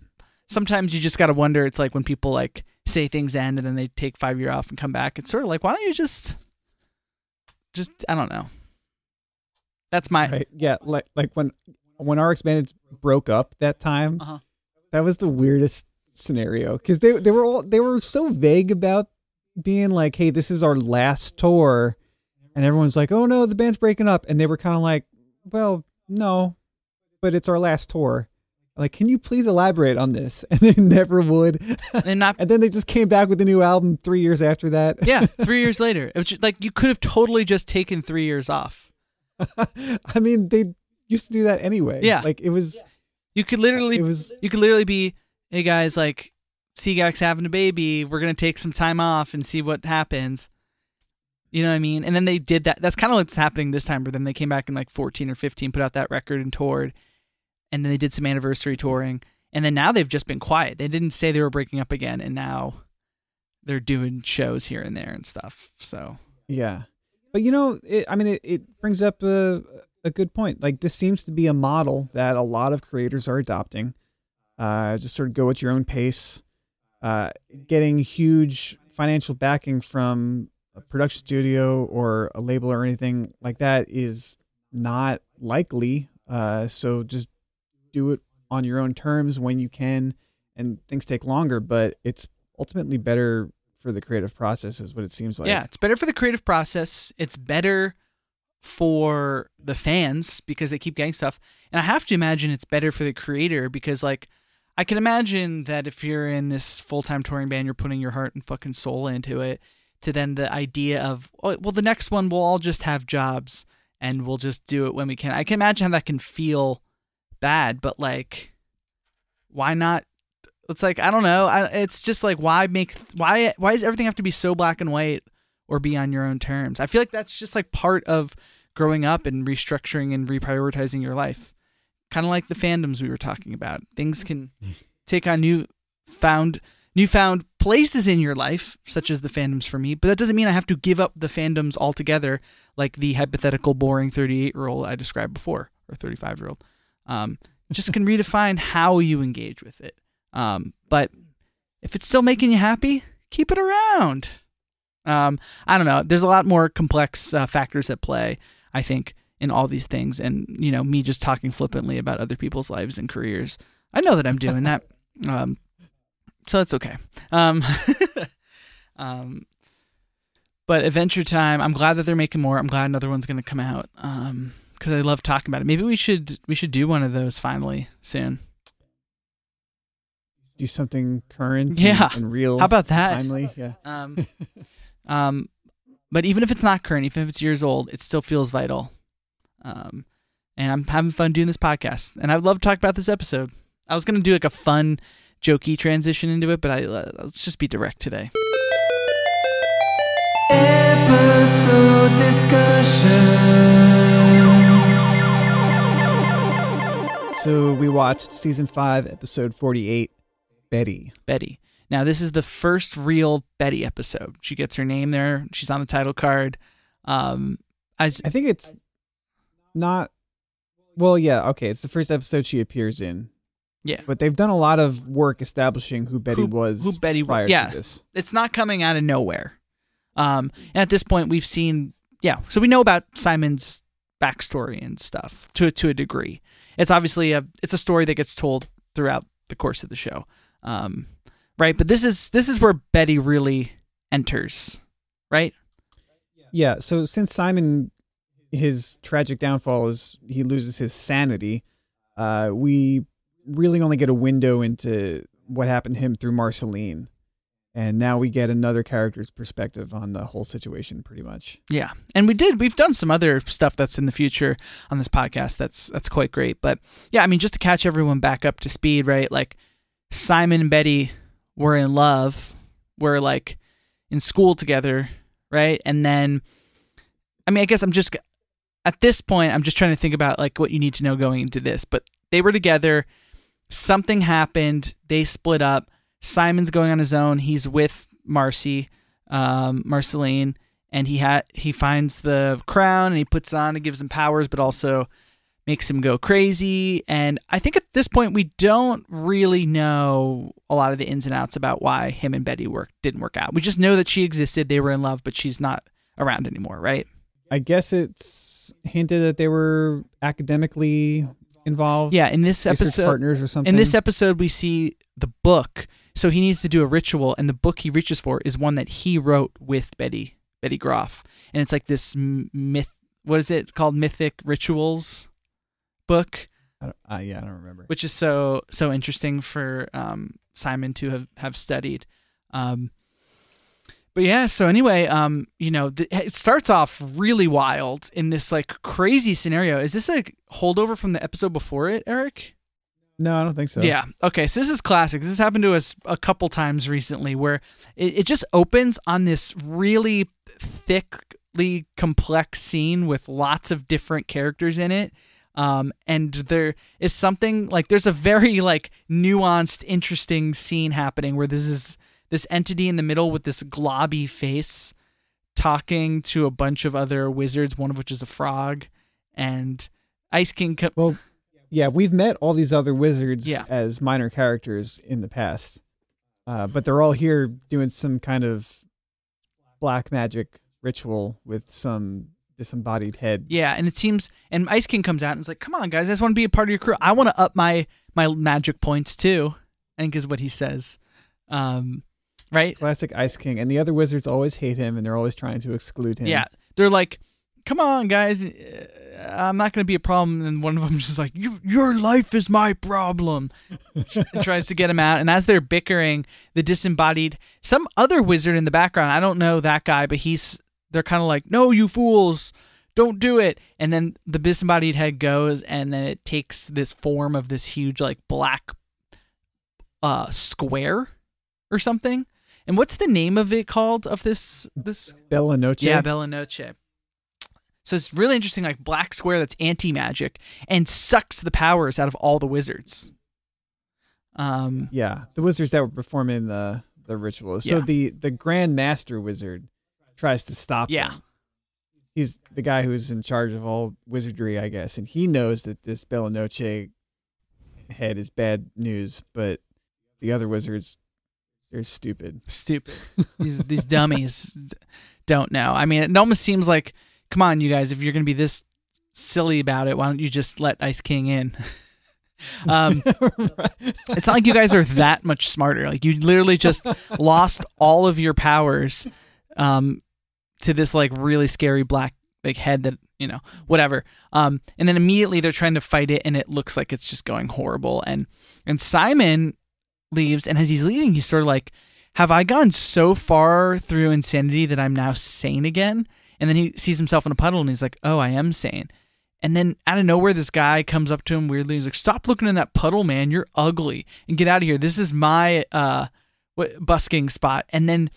sometimes you just got to wonder. It's like when people like say things end and then they take five year off and come back. It's sort of like, why don't you just, just I don't know. That's my
right. Yeah, like like when when RX Bandits broke up that time,
Uh-huh.
that was the weirdest scenario because they they were all they were so vague about being like, hey, this is our last tour, and everyone's like, oh no, the band's breaking up, and they were kind of like, well, no, but it's our last tour. Like, can you please elaborate on this? And they never would.
and not
and then they just came back with a new album three years after that.
yeah, three years later. It was just, like you could have totally just taken three years off.
I mean, they used to do that anyway.
Yeah.
like it was.
You could literally,
It was.
you could literally be, hey guys, like Seagak's having a baby. We're gonna take some time off and see what happens. You know what I mean? And then they did that. That's kind of what's happening this time. But then they came back in like 14 or 15, put out that record and toured, and then they did some anniversary touring. And then now they've just been quiet. They didn't say they were breaking up again, and now they're doing shows here and there and stuff. So
Yeah, but you know, it, I mean, it, it brings up a a good point. Like this seems to be a model that a lot of creators are adopting. Uh, just sort of go at your own pace. Uh, getting huge financial backing from a production studio or a label or anything like that is not likely. Uh, so just do it on your own terms when you can, and things take longer, but it's ultimately better for the creative process, is what it seems like.
yeah, it's better for the creative process. It's better for the fans because they keep getting stuff. And I have to imagine it's better for the creator because like I can imagine that if you're in this full-time touring band, you're putting your heart and fucking soul into it to then the idea of oh, well the next one we'll all just have jobs and we'll just do it when we can. I can imagine how that can feel bad, but like why not it's like I don't know. I, it's just like why make why why does everything have to be so black and white or be on your own terms? I feel like that's just like part of growing up and restructuring and reprioritizing your life. Kind of like the fandoms we were talking about. Things can take on new found newfound places in your life, such as the fandoms for me, but that doesn't mean I have to give up the fandoms altogether, like the hypothetical boring 38 year old I described before, or 35 year old. Um, just can redefine how you engage with it. Um, but if it's still making you happy, keep it around. Um, I don't know. There's a lot more complex uh, factors at play, I think, in all these things. And, you know, me just talking flippantly about other people's lives and careers. I know that I'm doing that. Um, so it's okay. Um, um, but Adventure Time, I'm glad that they're making more. I'm glad another one's going to come out. Um, because I love talking about it. Maybe we should we should do one of those finally soon.
do something current
Yeah.
and, and real
How about that?
timely yeah
Um, Um, but even if it's not current, even if it's years old, it still feels vital. Um, and I'm having fun doing this podcast, and I'd love to talk about this episode. I was gonna do like a fun, jokey transition into it, but I uh, let's just be direct today.
Episode discussion.
So we watched season five, episode 48, Betty.
Betty. Now, this is the first real Betty episode. She gets her name there. She's on the title card. Um, I,
I think it's not. Well, yeah, okay. It's the first episode she appears in,
yeah,
but they've done a lot of work establishing who Betty
Who-
was
who Betty was.
prior
Yeah.
to this.
it's not coming out of nowhere. Um, and at this point, we've seen, yeah, so we know about Simon's backstory and stuff to to a degree. It's obviously a it's a story that gets told throughout the course of the show, um, right? But this is this is where Betty really enters, right?
Yeah. So since Simon, his tragic downfall is he loses his sanity, uh, we really only get a window into what happened to him through Marceline. And now we get another character's perspective on the whole situation, pretty much.
Yeah, and we did. We've done some other stuff that's in the future on this podcast. That's that's quite great. But yeah, I mean, just to catch everyone back up to speed, right? Like Simon and Betty were in love, were like in school together, right? And then, I mean, I guess I'm just at this point, I'm just trying to think about like what you need to know going into this. But they were together. Something happened. They split up. Simon's going on his own. He's with Marcy, um, Marceline, and he had he finds the crown and he puts it on. It gives him powers, but also makes him go crazy. And I think at this point we don't really know a lot of the ins and outs about why him and Betty work didn't work out. We just know that she existed. They were in love, but she's not around anymore, right?
I guess it's hinted that they were academically involved.
Yeah. In this episode,
partners or something.
In this episode, we see the book. So he needs to do a ritual, and the book he reaches for is one that he wrote with Betty Betty Grof, and it's like this myth. What is it called? Mythic rituals book,
I don't, uh, yeah, I don't remember.
which is so so interesting for um, Simon to have have studied. Um, but yeah, so anyway, um, you know, th- it starts off really wild in this like crazy scenario. Is this a holdover from the episode before it, Eric?
No, I don't think so.
Yeah. Okay. So this is classic. This has happened to us a couple times recently where it, it just opens on this really thickly complex scene with lots of different characters in it. Um, and there is something like there's a very like nuanced, interesting scene happening where this is this entity in the middle with this globby face talking to a bunch of other wizards, one of which is a frog, and Ice King. Co-
Well, yeah, we've met all these other wizards
Yeah.
as minor characters in the past, uh, but they're all here doing some kind of black magic ritual with some disembodied head.
Yeah, and it seems and Ice King comes out and is like, "Come on, guys, I just want to be a part of your crew. I want to up my my magic points too." I think is what he says. Um, right?
Classic Ice King, and the other wizards always hate him, and they're always trying to exclude him.
Yeah, they're like, "Come on, guys, I'm not going to be a problem." And one of them is just like, "You, your life is my problem," and tries to get him out. And as they're bickering, the disembodied some other wizard in the background. I don't know that guy, but he's they're kind of like, "No, you fools." Don't do it. And then the disembodied head goes, and then it takes this form of this huge, like, black uh, square or something. And what's the name of it called? Of this this
Bella Noche.
yeah, Bella Noche. So it's really interesting, like black square that's anti magic and sucks the powers out of all the wizards. Um,
Yeah, the wizards that were performing the the ritual. So
Yeah.
the the Grand Master wizard tries to stop
Yeah.
them. He's the guy who's in charge of all wizardry, I guess, and he knows that this Bella Noche head is bad news, but the other wizards they're stupid.
stupid. these these dummies don't know. I mean, it almost seems like, come on, you guys, if you're gonna be this silly about it, why don't you just let Ice King in? um, it's not like you guys are that much smarter. Like you literally just lost all of your powers um, to this like really scary black like head that you know whatever. Um, and then immediately they're trying to fight it, and it looks like it's just going horrible. And and Simon leaves, and as he's leaving, he's sort of like have I gone so far through insanity that I'm now sane again? And then he sees himself in a puddle and he's like, oh, I am sane. And then out of nowhere, this guy comes up to him weirdly. He's like, "Stop looking in that puddle, man. You're ugly, and get out of here. This is my uh, busking spot." And then,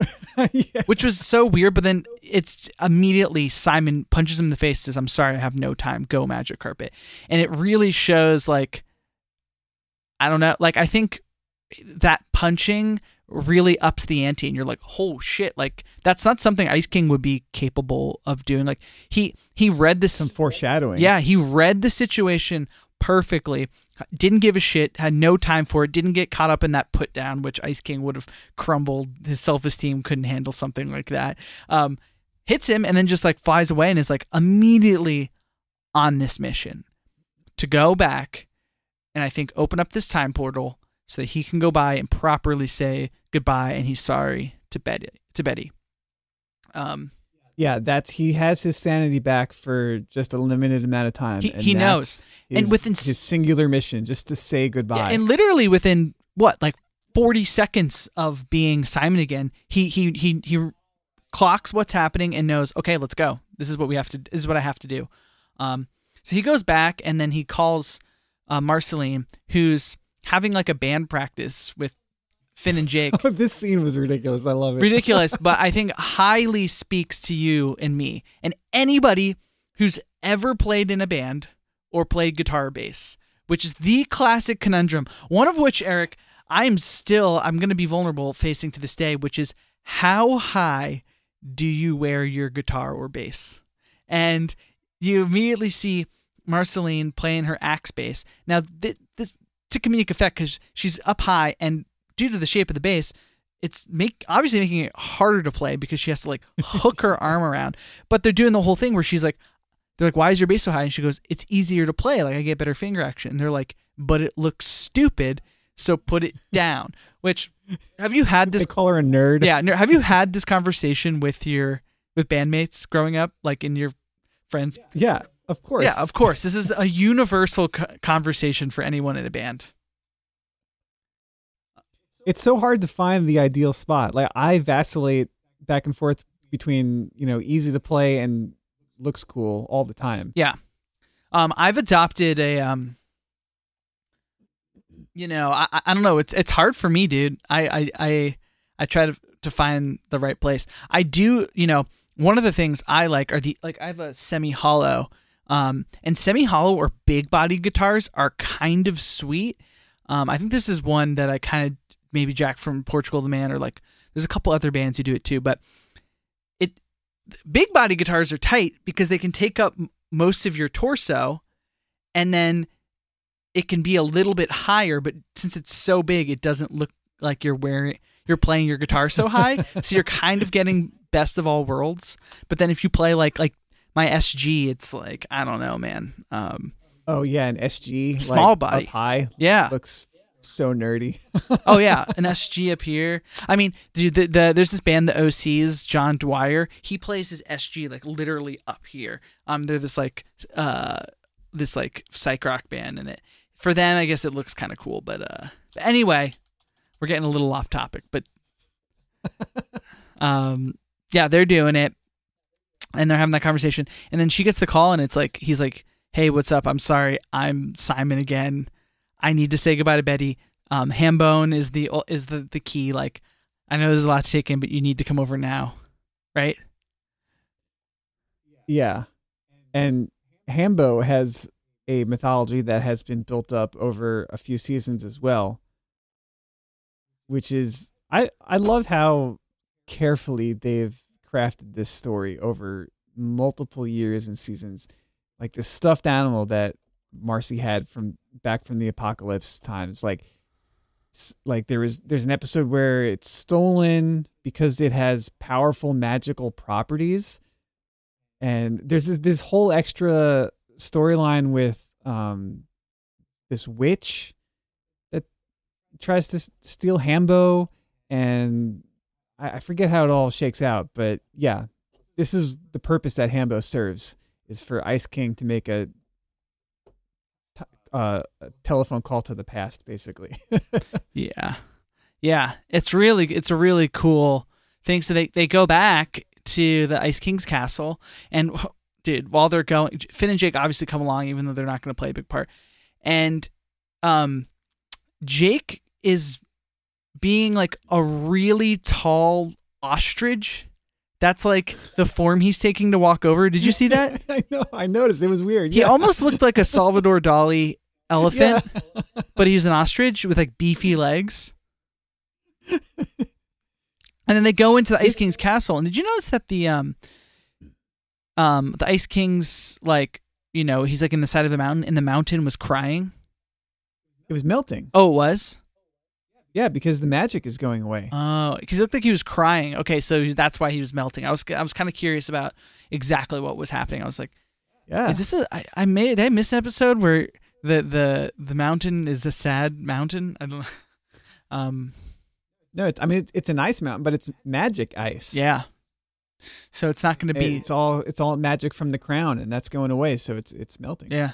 yeah.
which was so weird, but then it's immediately Simon punches him in the face. Says, "I'm sorry, I have no time. Go magic carpet." And it really shows, like, I don't know, like I think that punching really ups the ante and you're like oh shit like that's not something ice king would be capable of doing like he he read this
Some foreshadowing.
yeah he read the situation perfectly didn't give a shit had no time for it didn't get caught up in that put down which ice king would have crumbled his self-esteem couldn't handle something like that um hits him and then just like flies away and is like immediately on this mission to go back and i think open up this time portal so that he can go by and properly say goodbye and he's sorry to Betty. To Betty. Um,
Yeah, that's he has his sanity back for just a limited amount of time.
He-
and
he knows. And within-
his singular mission, just to say goodbye.
yeah, and literally within what, like forty seconds of being Simon again, he he he he clocks what's happening and knows. Okay, let's go. This is what we have to. This is what I have to do. Um, so he goes back and then he calls uh, Marceline, who's having like a band practice with Finn and Jake.
this scene was ridiculous. I love it.
ridiculous, but I think highly speaks to you and me and anybody who's ever played in a band or played guitar or bass, which is the classic conundrum. One of which, Eric, I'm still I'm going to be vulnerable facing to this day, which is how high do you wear your guitar or bass? And you immediately see Marceline playing her axe bass. Now, th- to comedic effect because she's up high, and due to the shape of the bass, it's make obviously making it harder to play because she has to like hook her arm around. But they're doing the whole thing where she's like, they're like, "Why is your bass so high?" And she goes, "It's easier to play. Like I get better finger action." And they're like, "But it looks stupid, so put it down." Which have you had this?
They call her a nerd.
Yeah, have you had this conversation with your with bandmates growing up, like in your friends?
Yeah, of course.
Yeah, of course. This is a universal co- conversation for anyone in a band.
it's so hard to find the ideal spot. Like I vacillate back and forth between you know easy to play and looks cool all the time. Yeah.
Um, I've adopted a um, you know, I I I don't know. It's it's hard for me, dude. I I I, I try to to find the right place. I do, you know, one of the things I like are the like I have a semi hollow, um, and semi hollow or big body guitars are kind of sweet. Um, I think this is one that I kind of maybe Jack from Portugal the Man or like there's a couple other bands who do it too, but it big body guitars are tight because they can take up most of your torso and then it can be a little bit higher but since it's so big it doesn't look like you're wearing you're playing your guitar so high so you're kind of getting best of all worlds but then if you play like like my SG it's like I don't know man um
Oh yeah, an SG
Small
like,
body.
up high
yeah
looks so nerdy.
oh yeah, an SG up here. I mean, dude, the, the there's this band, the OCs, John Dwyer. He plays his SG like literally up here. Um, they're this like uh this like psych rock band, and it for them, I guess it looks kind of cool. But uh, but anyway, we're getting a little off topic, but um, yeah, they're doing it, and they're having that conversation, and then she gets the call, and it's like he's like, "Hey, what's up? I'm sorry, I'm Simon again." I need to say goodbye to Betty. Um, Hambone is the is the the key. Like, I know there's a lot to take in, but you need to come over now, right?
Yeah. And Hambo has a mythology that has been built up over a few seasons as well. Which is I I love how carefully they've crafted this story over multiple years and seasons. Like the stuffed animal that Marcy had from back from the apocalypse times like like there is there's an episode where it's stolen because it has powerful magical properties and there's this, this whole extra storyline with um this witch that tries to steal Hambo and I, I forget how it all shakes out but yeah this is the purpose that Hambo serves is for Ice King to make a uh, a telephone call to the past basically
Yeah, Yeah, it's really it's a really cool thing. So they they go back to the Ice King's castle, and dude, while they're going, Finn and Jake obviously come along, even though they're not going to play a big part. And um, Jake is being like a really tall ostrich. That's like the form he's taking to walk over. Did you see that?
I know. I noticed. It was weird.
He
yeah.
almost looked like a Salvador Dali elephant,
Yeah.
but he's an ostrich with like beefy legs. and then they go into the Ice King's castle. And did you notice that the um um the Ice King's like you know he's like in the side of the mountain and the mountain was crying?
It was melting.
Oh, it was.
Yeah, because the magic is going away.
Oh, because it looked like he was crying. Okay, so he- that's why he was melting. I was I was kind of curious about exactly what was happening. I was like,
yeah.
is this a I, I made did I miss an episode where the the the mountain is a sad mountain? I don't. know. Um.
no, it's, I mean it's, it's an ice mountain, but it's magic ice.
Yeah. So it's not going to be.
It's all it's all magic from the crown, and that's going away. So it's it's melting.
Yeah.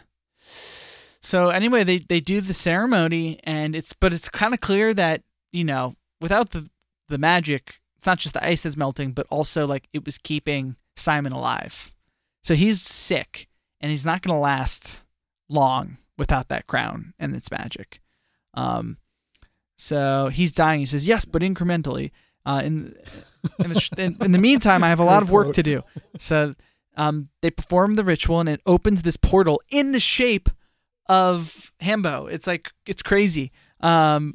So anyway, they they do the ceremony, and it's but it's kind of clear that you know without the the magic, it's not just the ice that's melting, but also like it was keeping Simon alive. So he's sick, and he's not to last long without that crown and its magic. Um, so he's dying. He says, "Yes, but incrementally." Uh, in in the, in, in the meantime, I have a lot of work to do. So um, they perform the ritual, and it opens this portal in the shape of Hambo. It's like it's crazy. Um,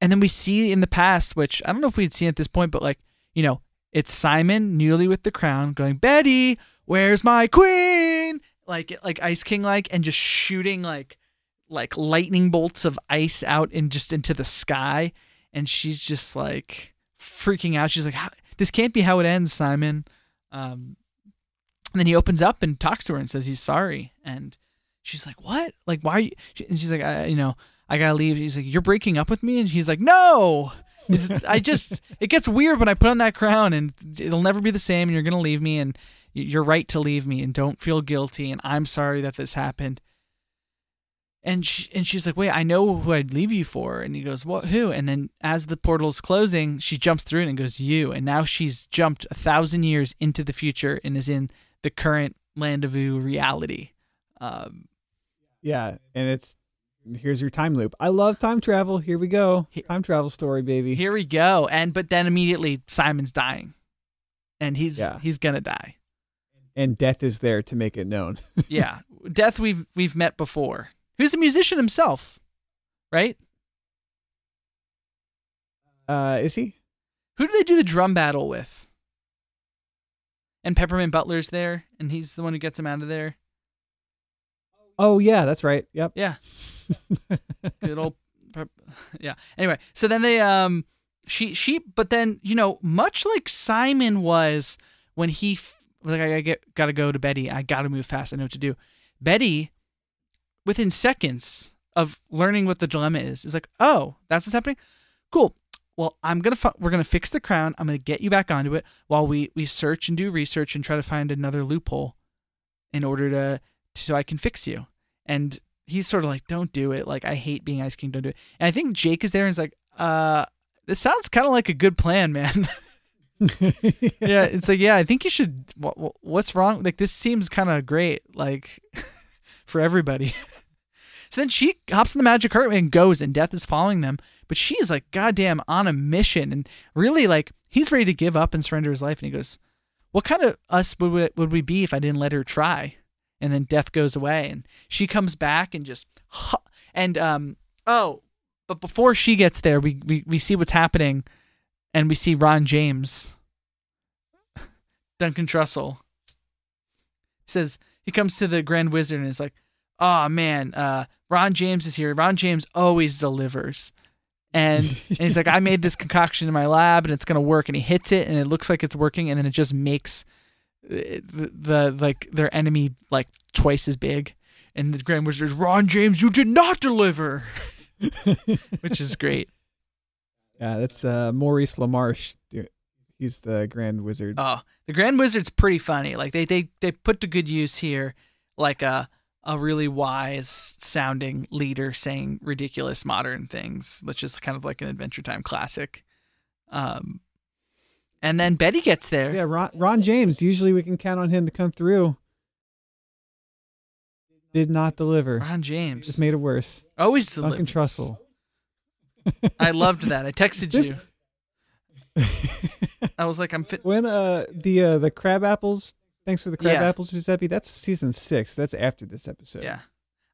and then we see in the past, which I don't know if we'd seen at this point, but like you know, it's Simon newly with the crown, going, "Betty, where's my queen?" Like like Ice King like, and just shooting like like lightning bolts of ice out and just into the sky, and she's just like freaking out. She's like, "This can't be how it ends, Simon." Um, and then he opens up and talks to her and says he's sorry, and she's like, "What? Like, why?" She- And she's like, I, "You know, I gotta leave." She's like, "You're breaking up with me?" And he's like, "No." I just it gets weird when I put on that crown and it'll never be the same and you're to leave me and you're right to leave me and don't feel guilty and I'm sorry that this happened. And she, and she's like, "Wait, I know who I'd leave you for." And he goes, "What? Who?" And then as the portal's closing, she jumps through it and goes, "You." And now she's jumped a thousand years into the future and is in the current Land of Ooo reality. Um,
Yeah, and it's here's your time loop. I love time travel. Here we go. Time travel story, baby.
here we go. And but then immediately Simon's dying, and he's
Yeah.
he's gonna die.
and death is there to make it known.
yeah, Death we've we've met before. Who's a musician himself, right?
Uh, is he?
Who do they do the drum battle with? And Peppermint Butler's there, and he's the one who gets him out of there.
Oh yeah, that's right. Yep.
Yeah, good old, yeah. Anyway, so then they um, she she, but then you know, much like Simon was when he like I get gotta go to Betty, I gotta move fast, I know what to do. Betty, within seconds of learning what the dilemma is, is like, oh, that's what's happening. Cool. Well, I'm gonna fi- we're gonna fix the crown. I'm gonna get you back onto it while we we search and do research and try to find another loophole in order to so I can fix you. And he's sort of like, don't do it. Like I hate being Ice King. Don't do it. And I think Jake is there and is like, uh, this sounds kind of like a good plan, man. yeah, it's like, yeah, I think you should. What, what's wrong? Like this seems kind of great, like for everybody. so then she hops in the magic cart and goes, and Death is following them. But she is like goddamn on a mission, and really like he's ready to give up and surrender his life. And he goes, "What kind of us would we, would we be if I didn't let her try?" And then Death goes away, and she comes back and just and um oh, but before she gets there, we we, we see what's happening, and we see Ron James. Duncan Trussell says he comes to the Grand Wizard and is like, "Oh man, uh, Ron James is here. Ron James always delivers." And, and he's like, I made this concoction in my lab and it's gonna work. And he hits it and it looks like it's working, and then it just makes the, the like their enemy like twice as big. And the Grand Wizard is Ron James, you did not deliver, which is great.
yeah, that's uh, Maurice LaMarche. He's the Grand Wizard.
Oh, the Grand Wizard's pretty funny. Like they they they put to good use here, like uh a really wise sounding leader saying ridiculous modern things, which is kind of like an Adventure Time classic. Um, and then Betty gets there.
Yeah, Ron, Ron James. Usually we can count on him to come through. Did not deliver.
Ron James
Just made it worse.
always
Duncan
delivers.
Trussell.
I loved that. I texted
This-
you. I was like, I'm fit.
when uh the uh the crab apples. Thanks for the crab
Yeah.
apples, Giuseppe. That's season six. That's after this episode.
Yeah,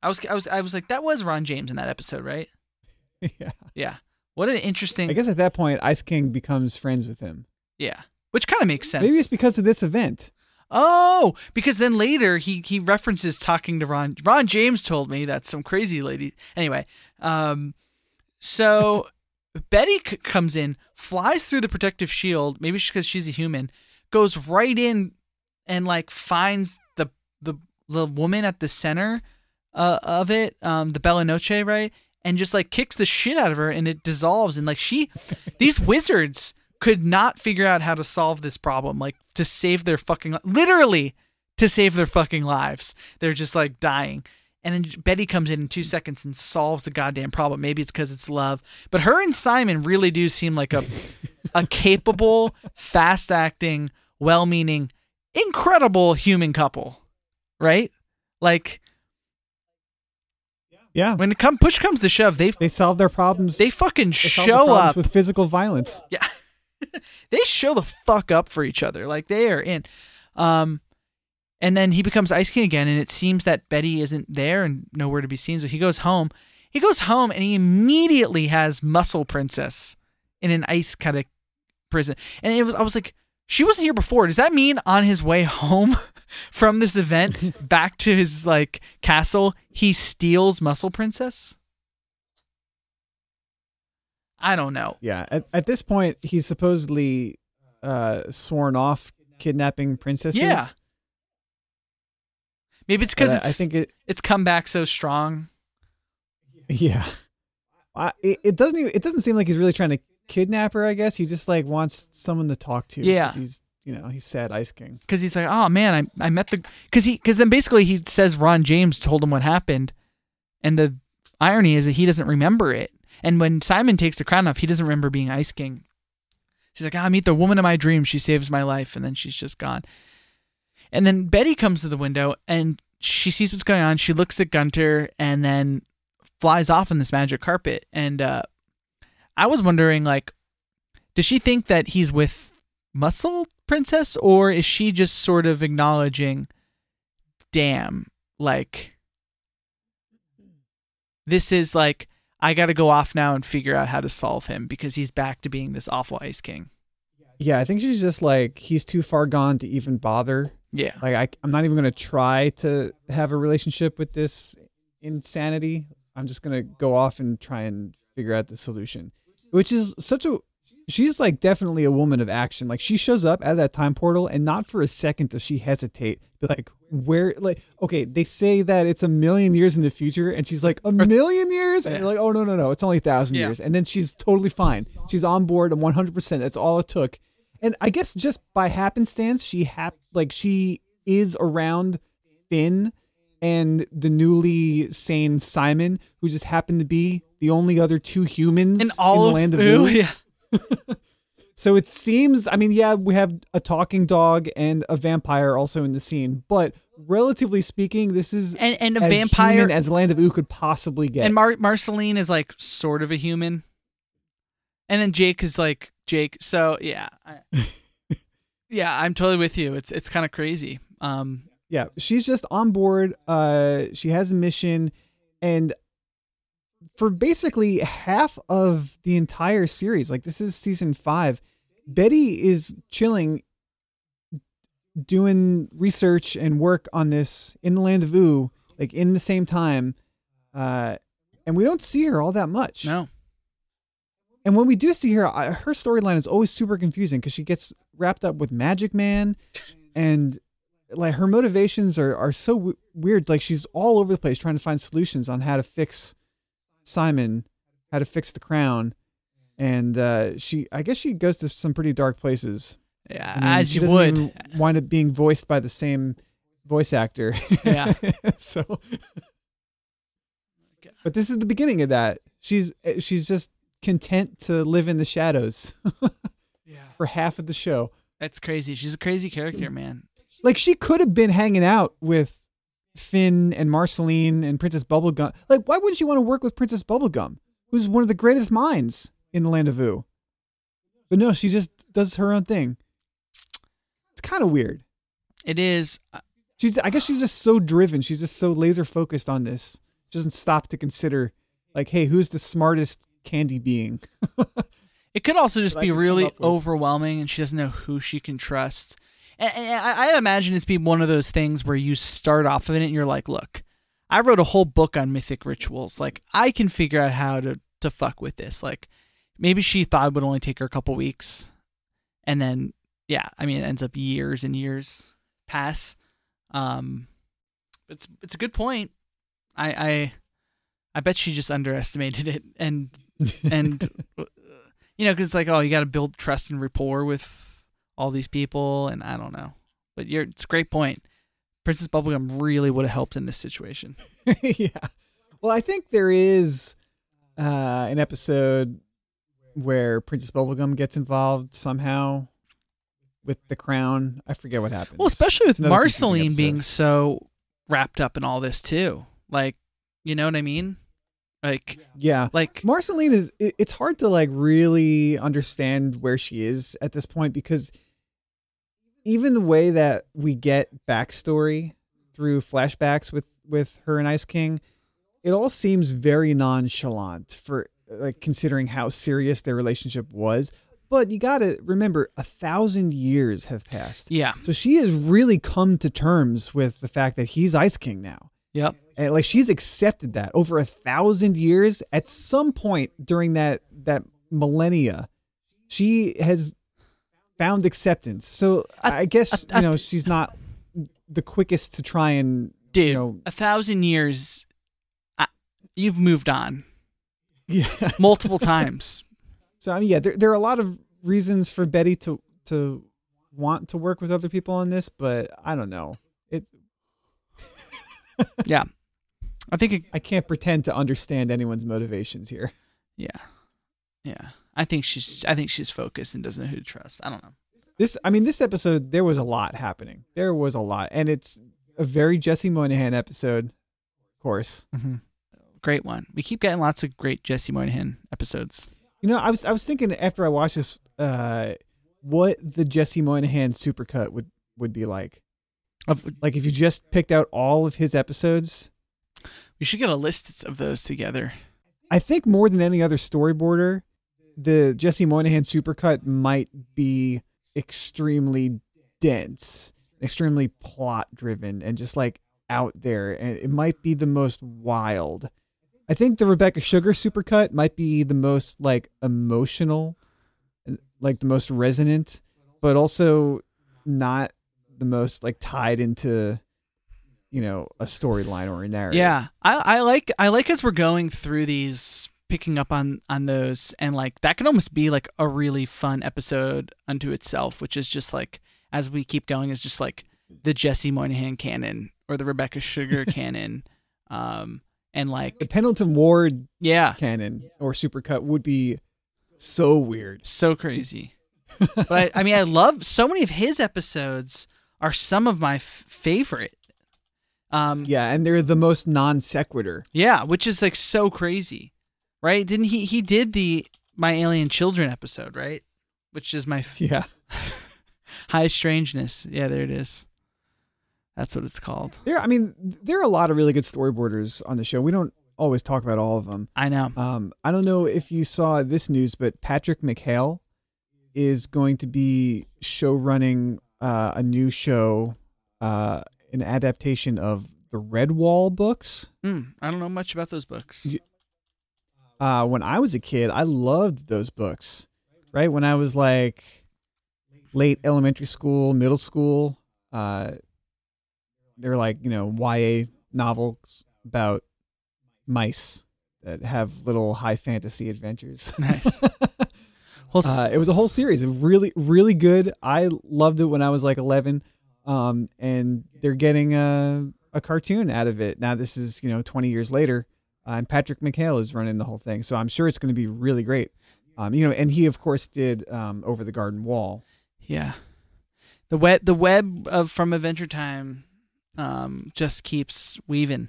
I was, I was, I was like, that was Ron James in that episode, right?
yeah.
Yeah. What an interesting.
I guess at that point, Ice King becomes friends with him.
Yeah, which kind of makes sense.
Maybe it's because of this event.
Oh, because then later he he references talking to Ron. Ron James told me that some crazy lady. Anyway, um, so Betty c- comes in, flies through the protective shield. Maybe because she's a human, goes right in and like finds the the the woman at the center uh, of it, um, the Bella Noche, right, and just like kicks the shit out of her, and it dissolves. And like she, these wizards could not figure out how to solve this problem, like to save their fucking li- literally to save their fucking lives. They're just like dying. And then Betty comes in in two seconds and solves the goddamn problem. Maybe it's because it's love, but her and Simon really do seem like a a capable, fast acting, well meaning, incredible human couple, right? Like
Yeah.
when it come push comes to shove, they
They solve their problems.
they fucking
they solve the
show
problems
up
with physical violence.
Yeah. they show the fuck up for each other. Like they are in. Um and then he becomes Ice King again and it seems that Betty isn't there and nowhere to be seen. So he goes home. He goes home and he immediately has Muscle Princess in an ice kind of prison. And it was I was like, she wasn't here before. Does that mean on his way home from this event back to his like castle, he steals Muscle Princess? I don't know.
Yeah. At, at this point, he's supposedly uh, sworn off kidnapping princesses.
Yeah. Maybe it's because
I, think it.
it's come back so strong.
Yeah. I, it, it doesn't even. It doesn't seem like he's really trying to kidnap her. I guess he just like wants someone to talk to.
Yeah.
He's you know he's sad Ice King.
Because he's like, oh man, I I met the because he because then basically he says Ron James told him what happened, and the irony is that he doesn't remember it. And when Simon takes the crown off, he doesn't remember being Ice King. She's like, ah, I meet the woman of my dreams. She saves my life, and then she's just gone. And then Betty comes to the window and she sees what's going on. She looks at Gunter and then flies off on this magic carpet. And uh, I was wondering, like, does she think that he's with Muscle Princess, or is she just sort of acknowledging, damn, like, this is like, I got to go off now and figure out how to solve him because he's back to being this awful Ice King.
Yeah, I think she's just like he's too far gone to even bother.
Yeah.
Like I, I'm not even gonna try to have a relationship with this insanity. I'm just gonna go off and try and figure out the solution, which is such a. She's like definitely a woman of action. Like she shows up at that time portal, and not for a second does she hesitate. Be like, where? Like, okay, they say that it's a million years in the future, and she's like, a million years, and
Yeah.
you're like, oh no, no, no, it's only a thousand
Yeah.
years, and then she's totally fine. She's on board, and 100. percent That's all it took. And I guess just by happenstance, she hap like she is around Finn and the newly sane Simon, who just happened to be the only other two humans
And all
in the
of,
land of Ooo.
yeah.
So it seems, I mean, yeah, we have a talking dog and a vampire also in the scene, but relatively speaking, this is
And and a
as
vampire
human as Land of Ooo could possibly get.
and Mar- Marceline is like sort of a human, and then Jake is like Jake. So yeah, I, yeah, I'm totally with you. It's it's kind of crazy. Um,
yeah, she's just on board. Uh, she has a mission, and for basically half of the entire series, like this is season five, Betty is chilling, doing research and work on this in the land of Ooo, like in the same time, uh, and we don't see her all that much.
no,
And when we do see her, I, her storyline is always super confusing because she gets wrapped up with Magic Man, and like her motivations are are so w- weird. Like she's all over the place trying to find solutions on how to fix Simon, how to fix the crown, and uh, she I guess she goes to some pretty dark places.
yeah,
I mean,
as
she
you would.
wind up being voiced by the same voice actor.
Yeah.
so, but this is the beginning of that. She's eh, she's just content to live in the shadows
Yeah.
for half of the show.
That's crazy. She's a crazy character, man.
Like she could have been hanging out with Finn and Marceline and Princess Bubblegum. Like, why wouldn't you want to work with Princess Bubblegum, who's one of the greatest minds in the land of Ooo? But no, she just does her own thing. It's kind of weird.
It is.
She's, I guess, she's just so driven. She's just so laser focused on this. She doesn't stop to consider, like, hey, who's the smartest candy being?
It could also just be really overwhelming, and she doesn't know who she can trust. And, and I, I imagine it's be one of those things where you start off in it and you're like, "Look, I wrote a whole book on mythic rituals. Like, I can figure out how to to fuck with this. Like, maybe she thought it would only take her a couple weeks, and then yeah, I mean, it ends up years and years pass. Um, it's it's a good point. I I I bet she just underestimated it and and you know because it's like oh you got to build trust and rapport with all these people and i don't know but you're it's a great point princess bubblegum really would have helped in this situation
yeah. Well, I think there is uh, an episode where Princess Bubblegum gets involved somehow with the crown. I forget what happens.
well especially with
It's another confusing
marceline being so wrapped up in all this too like you know what i mean like
yeah.
like
Marceline is it- it's hard to like really understand where she is at this point because even the way that we get backstory through flashbacks with with her and Ice King, it all seems very nonchalant for like considering how serious their relationship was. But you got to remember, a thousand years have passed.
yeah
So she has really come to terms with the fact that he's Ice King now.
yep
And like she's accepted that over a thousand years. At some point during that that millennia, she has found acceptance. So I,
I-
guess
I-
you know she's not the quickest to try and
dude
you know
a thousand years you've moved on
yeah.
multiple times
So I mean yeah, there there are a lot of reasons for Betty to to want to work with other people on this, but I don't know. It's
yeah i think it,
I can't pretend to understand anyone's motivations here.
yeah yeah i think she's i think she's focused and doesn't know who to trust i don't know
This, I mean, this episode there was a lot happening. There was a lot, and it's a very Jesse Moynihan episode, of course.
Mm-hmm. Great one. We keep getting lots of great Jesse Moynihan episodes.
You know, I was I was thinking after I watched this, uh, what the Jesse Moynihan supercut would would be like.
Of,
Like if you just picked out all of his episodes,
we should get a list of those together.
I think more than any other storyboarder, the Jesse Moynihan supercut might be extremely dense, extremely plot driven, and just like out there. And it might be the most wild. I think the Rebecca Sugar supercut might be the most like emotional, like the most resonant, but also not the most like tied into, you know, a storyline or a narrative.
Yeah, I, I like I like as we're going through these, picking up on on those, and like that could almost be like a really fun episode unto itself, which is just like as we keep going, is just like the Jesse Moynihan canon or the Rebecca Sugar canon, um, and like
The Pendleton Ward
yeah,
canon or supercut would be so weird.
so crazy. but I, I mean, I love so many of his episodes are some of my f- favorite. Um,
Yeah, and they're the most non sequitur.
Yeah, which is like so crazy, right? Didn't he? He did the My Alien Children episode, right? Which is my f-
Yeah.
high strangeness. Yeah, there it is. That's what it's called.
There I mean, there are a lot of really good storyboarders on the show. We don't always talk about all of them.
I know.
Um, I don't know if you saw this news, but Patrick McHale is going to be show running uh, a new show, uh, an adaptation of the Redwall books.
Mm, I don't know much about those books.
Uh, when I was a kid, I loved those books. Right when I was like late elementary school, middle school, uh, they're like you know YA novels about mice that have little high fantasy adventures.
Nice.
Uh, it was a whole series. Really, really good. I loved it when I was like 11. um, and they're getting a a cartoon out of it. Now this is you know 20 years later, uh, and Patrick McHale is running the whole thing, so I'm sure it's going to be really great. Um, you know, and he of course did um, Over the Garden Wall.
Yeah. The web the web of from Adventure Time um just keeps weaving.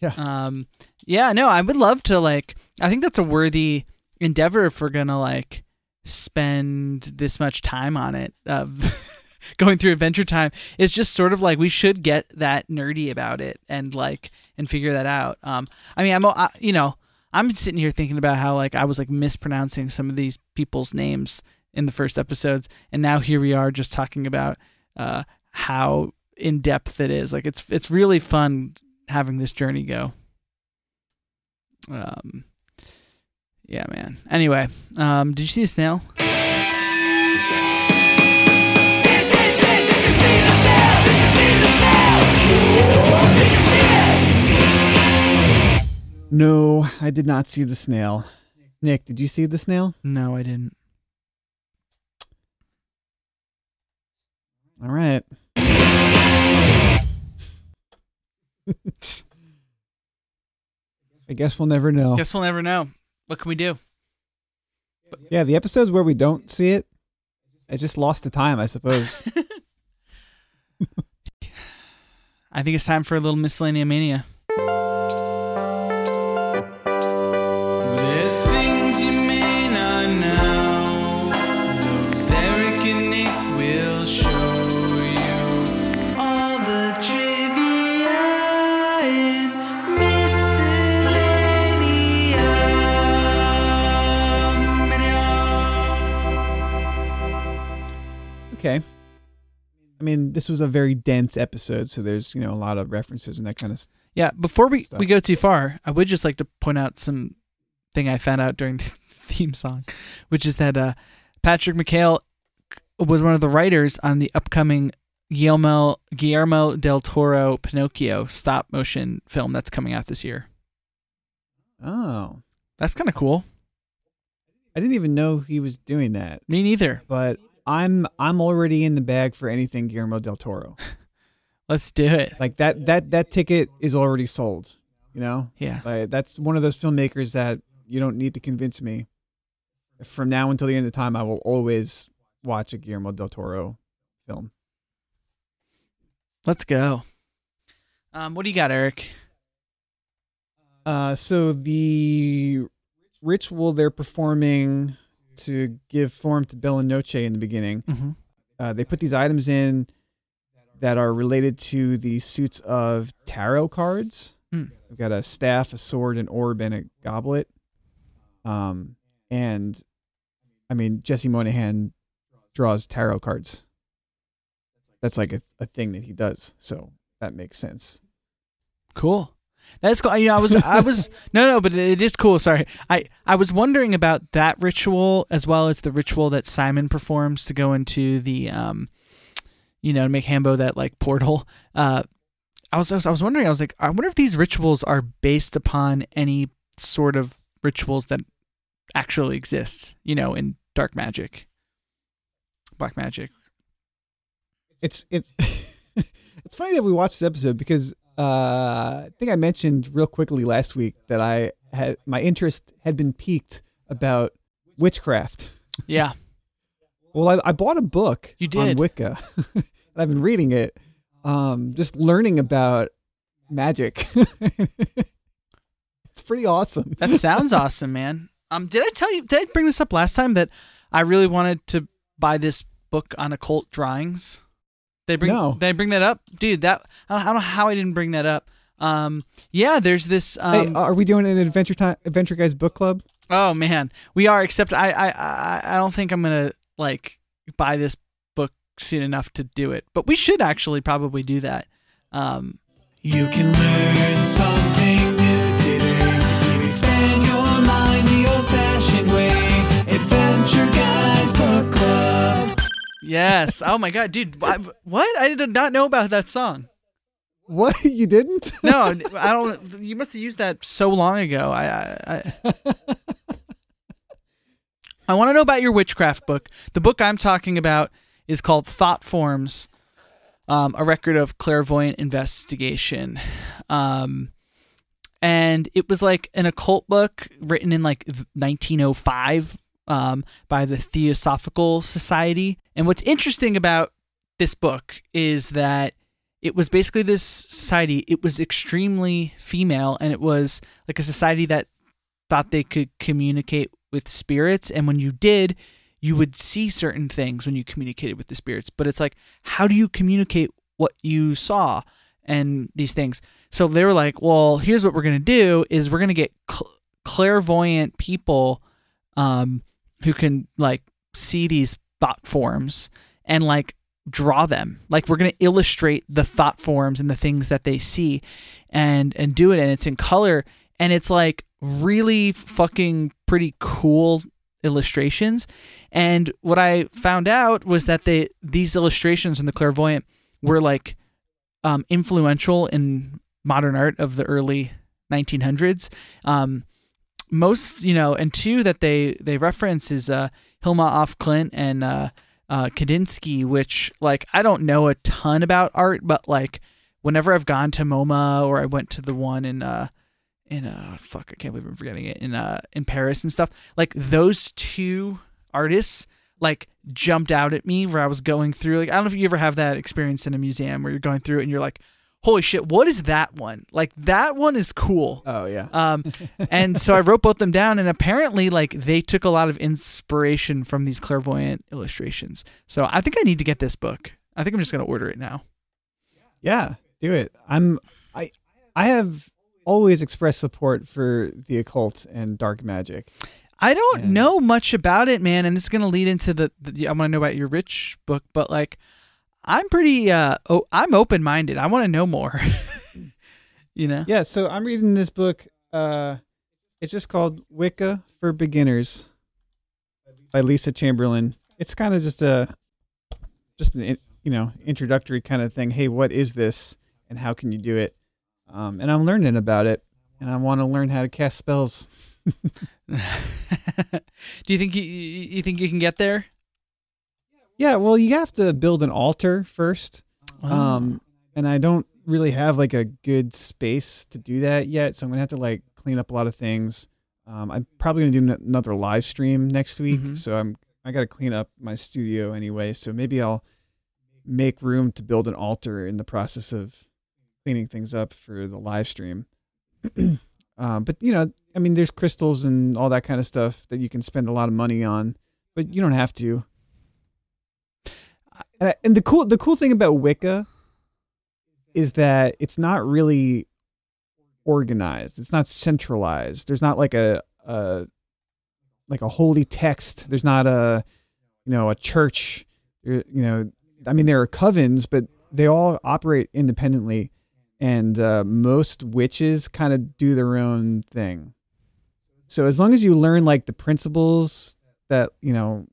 Yeah.
Um yeah, no, I would love to like I think that's a worthy endeavor if we're gonna like spend this much time on it of going through Adventure Time. It's just sort of like we should get that nerdy about it and like and figure that out. Um I mean I'm I, you know, I'm sitting here thinking about how like I was like mispronouncing some of these people's names in the first episodes, and now here we are just talking about uh, how in depth it is. Like it's it's really fun having this journey go. Um, yeah, man. Anyway, um, did you see the snail?
No, I did not see the snail. Nick, did you see the snail?
No, I didn't.
All right. I guess we'll never know.
Guess we'll never know. What can we do?
Yeah, the episodes where we don't see it, it's just lost to time, I suppose.
I think it's time for a little miscellanea mania.
I mean, this was a very dense episode, so there's, you know, a lot of references and that kind of stuff.
Yeah, before we,
Stuff.
we go too far, I would just like to point out some thing I found out during the theme song, which is that uh, Patrick McHale was one of the writers on the upcoming Guillermo Guillermo del Toro Pinocchio stop motion film that's coming out this year.
Oh.
That's kind of cool.
I didn't even know he was doing that.
Me neither.
But I'm I'm already in the bag for anything Guillermo del Toro.
Let's do it.
Like that that that ticket is already sold, you know?
Yeah.
Like that's one of those filmmakers that you don't need to convince me. From now until the end of time, I will always watch a Guillermo del Toro film.
Let's go. Um, what do you got, Eric?
Uh, so the ritual they're performing to give form to Bella Noche in the beginning,
Mm-hmm.
uh, they put these items in that are related to the suits of tarot cards.
Hmm.
We've got a staff, a sword, an orb, and a goblet. Um, and I mean, Jesse Moynihan draws tarot cards. That's like a, a thing that he does. So that makes sense.
Cool. That's cool. You know, I was, I was, no, no, but it is cool. Sorry, I, I was wondering about that ritual as well as the ritual that Simon performs to go into the, um, you know, make Hambo that like portal. Uh, I was, I was, I was wondering. I was like, I wonder if these rituals are based upon any sort of rituals that actually exist. You know, in dark magic, black magic.
It's it's it's funny that we watched this episode because uh, I think I mentioned real quickly last week that I had my interest had been piqued about witchcraft.
Yeah,
Well, I, I bought a book
You
on
did.
Wicca, and I've been reading it, um, just learning about magic. it's pretty awesome.
That sounds awesome, man. Um, did I tell you? Did I bring this up last time that I really wanted to buy this book on occult drawings? Did I bring?
No.
Did I bring that up, dude? That I don't, I don't know how I didn't bring that up. Um, yeah, there's this. Um,
hey, are we doing an adventure time, adventure guys book club?
oh man, we are. Except I, I, I, I don't think I'm gonna like buy this book soon enough to do it. But we should actually probably do that. Um,
You can learn something
yes. oh my god, dude. I, what? I did not know about that song.
What you didn't?
No, I don't. You must have used that so long ago. I, I, I, I want to know about your witchcraft book. The book I'm talking about is called Thought Forms, um, a record of clairvoyant investigation. Um, and it was like an occult book written in like 1905 um, by the Theosophical Society. And what's interesting about this book is that it was basically this society. It was extremely female, and it was like a society that thought they could communicate with spirits. And when you did, you would see certain things when you communicated with the spirits. But it's like, how do you communicate what you saw and these things? So they were like, well, here's what we're gonna do: is we're gonna get cl- clairvoyant people um, who can like see these thought forms and like draw them. Like we're going to illustrate the thought forms and the things that they see and and do it and it's in color. And it's like really fucking pretty cool illustrations. And what i found out was that they these illustrations from the clairvoyant were like um influential in modern art of the early 1900s um most you know and two that they they reference is uh hilma af klint and uh uh kandinsky which like i don't know a ton about art but like whenever i've gone to moma or i went to the one in uh in uh fuck i can't believe i'm forgetting it in uh in paris and stuff like those two artists like jumped out at me where i was going through like i don't know if you ever have that experience in a museum where you're going through it and you're like holy shit what is that one like that one is cool
Oh yeah.
um, and so I wrote both them down, and apparently, like they took a lot of inspiration from these clairvoyant illustrations. So I think I need to get this book. I think I'm just gonna order it now.
Yeah, do it. I'm I I have always expressed support for the occult and dark magic.
I don't
Yeah.
know much about it, man, and this is gonna lead into the. the I want to know about your rich book, but like, I'm pretty. uh oh, I'm open minded. I want to know more. you know.
Yeah, so I'm reading this book. Uh, it's just called Wicca for Beginners by Lisa Chamberlain. It's kind of just a just an you know introductory kind of thing. Hey, what is this, and how can you do it? Um, and I'm learning about it, and I want to learn how to cast spells.
Do you think you you think you can get there?
Yeah, well, you have to build an altar first.
Oh.
Um, and I don't really have like a good space to do that yet, so I'm gonna have to like clean up a lot of things. Um, I'm probably gonna do n- another live stream next week,
Mhm.
so I'm I gotta clean up my studio anyway. So maybe I'll make room to build an altar in the process of cleaning things up for the live stream. um, but you know, I mean, there's crystals and all that kind of stuff that you can spend a lot of money on, but you don't have to. And, I- and the cool the cool thing about Wicca is that it's not really organized. It's not centralized. There's not like a, a like a holy text. There's not a you know a church. You know, I mean, there are covens, but they all operate independently, and uh, most witches kind of do their own thing. So as long as you learn like the principles that you know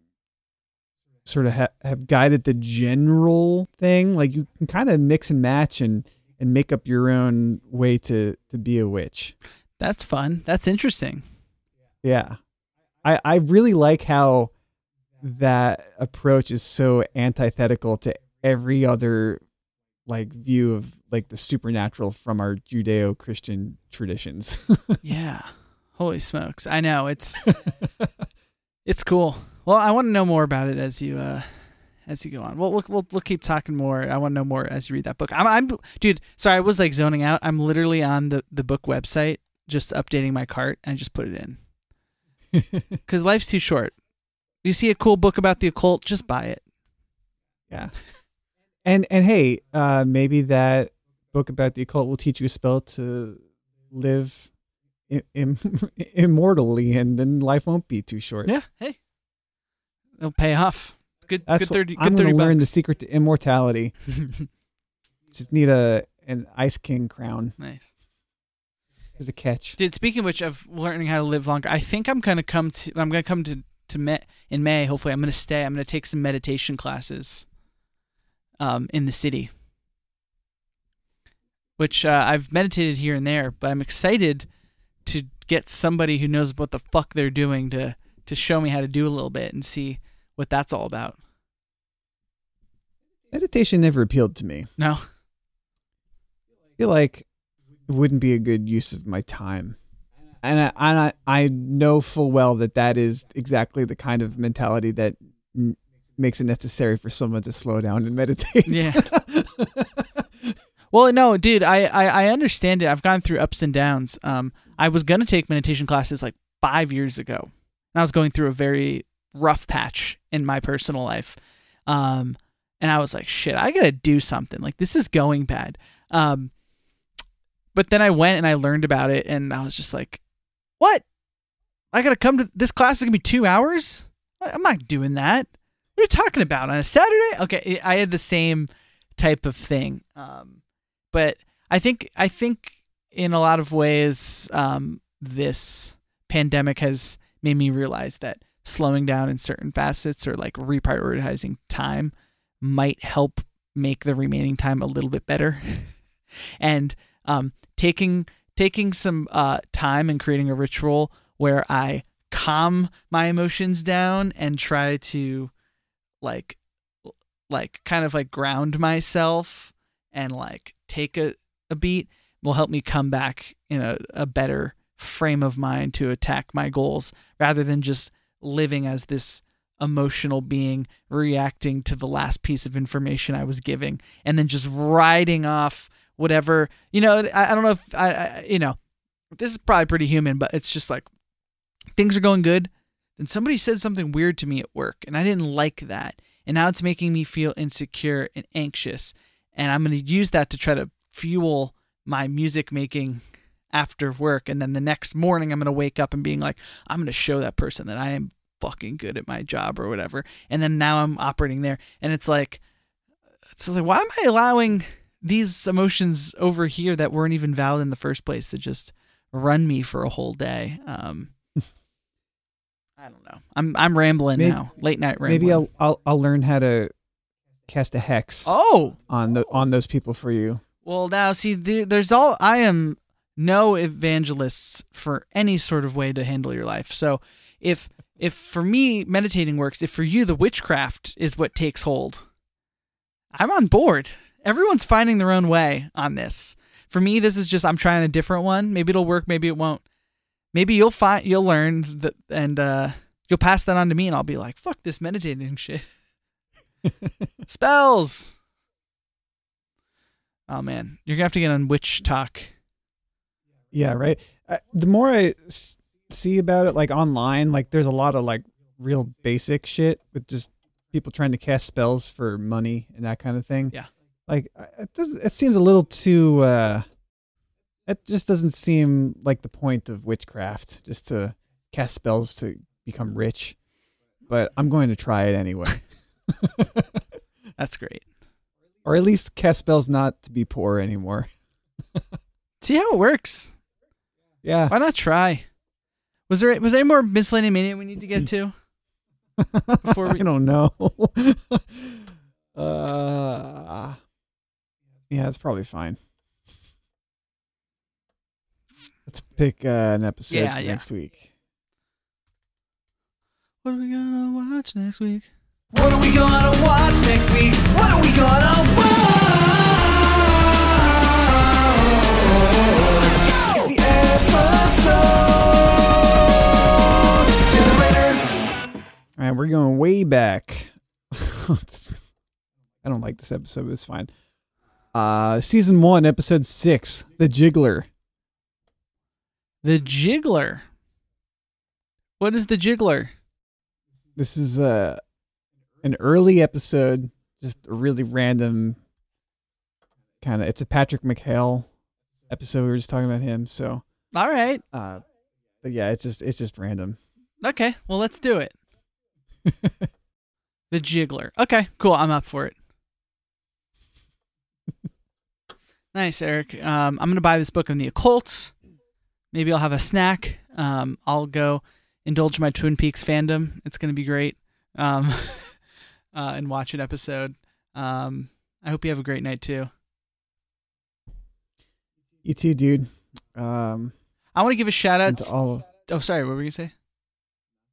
sort of ha- have guided the general thing like you can kind of mix and match and and make up your own way to to be a witch
That's fun. That's interesting.
yeah i i really like how that approach is so antithetical to every other like view of like the supernatural from our judeo-christian traditions
Yeah. Holy smokes. I know. It's it's cool. Well, I want to know more about it as you uh as you go on. Well, we'll we'll, we'll keep talking more. I want to know more as you read that book. I'm I'm dude, sorry, I was like zoning out. I'm literally on the the book website just updating my cart and just put it in. Cuz life's too short. You see a cool book about the occult, just buy it.
Yeah. And and hey, uh maybe that book about the occult will teach you a spell to live Im- immortally and then life won't be too short.
Yeah, hey. It'll pay off. Good
That's
good
what-
30
I'm
good
going
30
to learn the secret to immortality. Just need a an ice king crown.
nice.
There's a catch.
Dude, speaking of which, of learning how to live longer, I think I'm gonna come to. I'm gonna come to to May in May. Hopefully, I'm gonna stay. I'm gonna take some meditation classes. Um, in the city, which uh, I've meditated here and there, but I'm excited to get somebody who knows what the fuck they're doing to to show me how to do a little bit and see what that's all about.
meditation never appealed to me.
No.
I feel like it wouldn't be a good use of my time. And I, and I, I know full well that that is exactly the kind of mentality that n- makes it necessary for someone to slow down and meditate.
Yeah. Well, no, dude, I, I I understand it. I've gone through ups and downs. Um, I was gonna take meditation classes like five years ago, and I was going through a very rough patch in my personal life. Um, and I was like, shit, I gotta do something. Like this is going bad. Um, but then I went and I learned about it, and I was just like, what? I gotta come to this class is gonna be two hours. I'm not doing that. What are you talking about on a Saturday? Okay, I had the same type of thing. Um, but I think I think in a lot of ways, um, this pandemic has made me realize that slowing down in certain facets or like reprioritizing time might help make the remaining time a little bit better. and um, taking taking some uh, time and creating a ritual where I calm my emotions down and try to like like kind of like ground myself and like take a, a beat will help me come back in a, a better frame of mind to attack my goals rather than just living as this emotional being reacting to the last piece of information I was giving and then just riding off whatever you know I, I don't know if I, I you know this is probably pretty human but it's just like things are going good then somebody said something weird to me at work and I didn't like that and now it's making me feel insecure and anxious and i'm going to use that to try to fuel my music making after work and then the next morning i'm going to wake up and being like i'm going to show that person that i am fucking good at my job or whatever and then now i'm operating there and it's like it's like why am i allowing these emotions over here that weren't even valid in the first place to just run me for a whole day um I don't know. I'm I'm rambling
Maybe-
now. Late night rambling.
Maybe I'll, I'll I'll learn how to cast a hex
Oh,
on the on those people for you.
Well, now see, the, there's all I am no evangelists for any sort of way to handle your life. So, if if for me meditating works, if for you the witchcraft is what takes hold, I'm on board. Everyone's finding their own way on this. For me, this is just I'm trying a different one. Maybe it'll work. Maybe it won't. Maybe you'll find you'll learn that, and uh, you'll pass that on to me, and I'll be like, "Fuck this meditating shit." Spells. Oh man, you're gonna have to get on WitchTok.
Yeah, right. Uh, the more I s- see about it, like online, like there's a lot of like real basic shit with just people trying to cast spells for money and that kind of thing.
Yeah.
Like it does. It seems a little too. uh It just doesn't seem like the point of witchcraft, just to cast spells to become rich. But I'm going to try it anyway,
That's great.
or at least cast spells not to be poor anymore.
See how it works.
Yeah.
Why not try? Was there was there any more miscellaneous mania we need to get to before we?
I don't know. uh, yeah, it's probably fine. Let's pick uh, an episode
Yeah,
for
yeah.
next week.
What are we gonna watch next week?
What are we gonna watch next week? What are we gonna watch? It's the episode
All right, we're going way back. I don't like this episode, it's fine. Uh, season one, episode six, The Jiggler.
The Jiggler. What is the Jiggler?
This is uh, an early episode, just a really random kind of. It's a Patrick McHale episode. We were just talking about him, so
All right.
uh, but yeah, it's just it's just random.
Okay. Well, let's do it. The Jiggler. Okay. Cool. I'm up for it. nice, Eric. Um, I'm gonna buy this book on the occult. Maybe I'll have a snack. Um, I'll go indulge my Twin Peaks fandom. It's gonna be great. Um, uh, and watch an episode. Um, I hope you have a great night too.
You too, dude. Um,
I want to give a shout out.
to all
oh, sorry. What were you gonna say?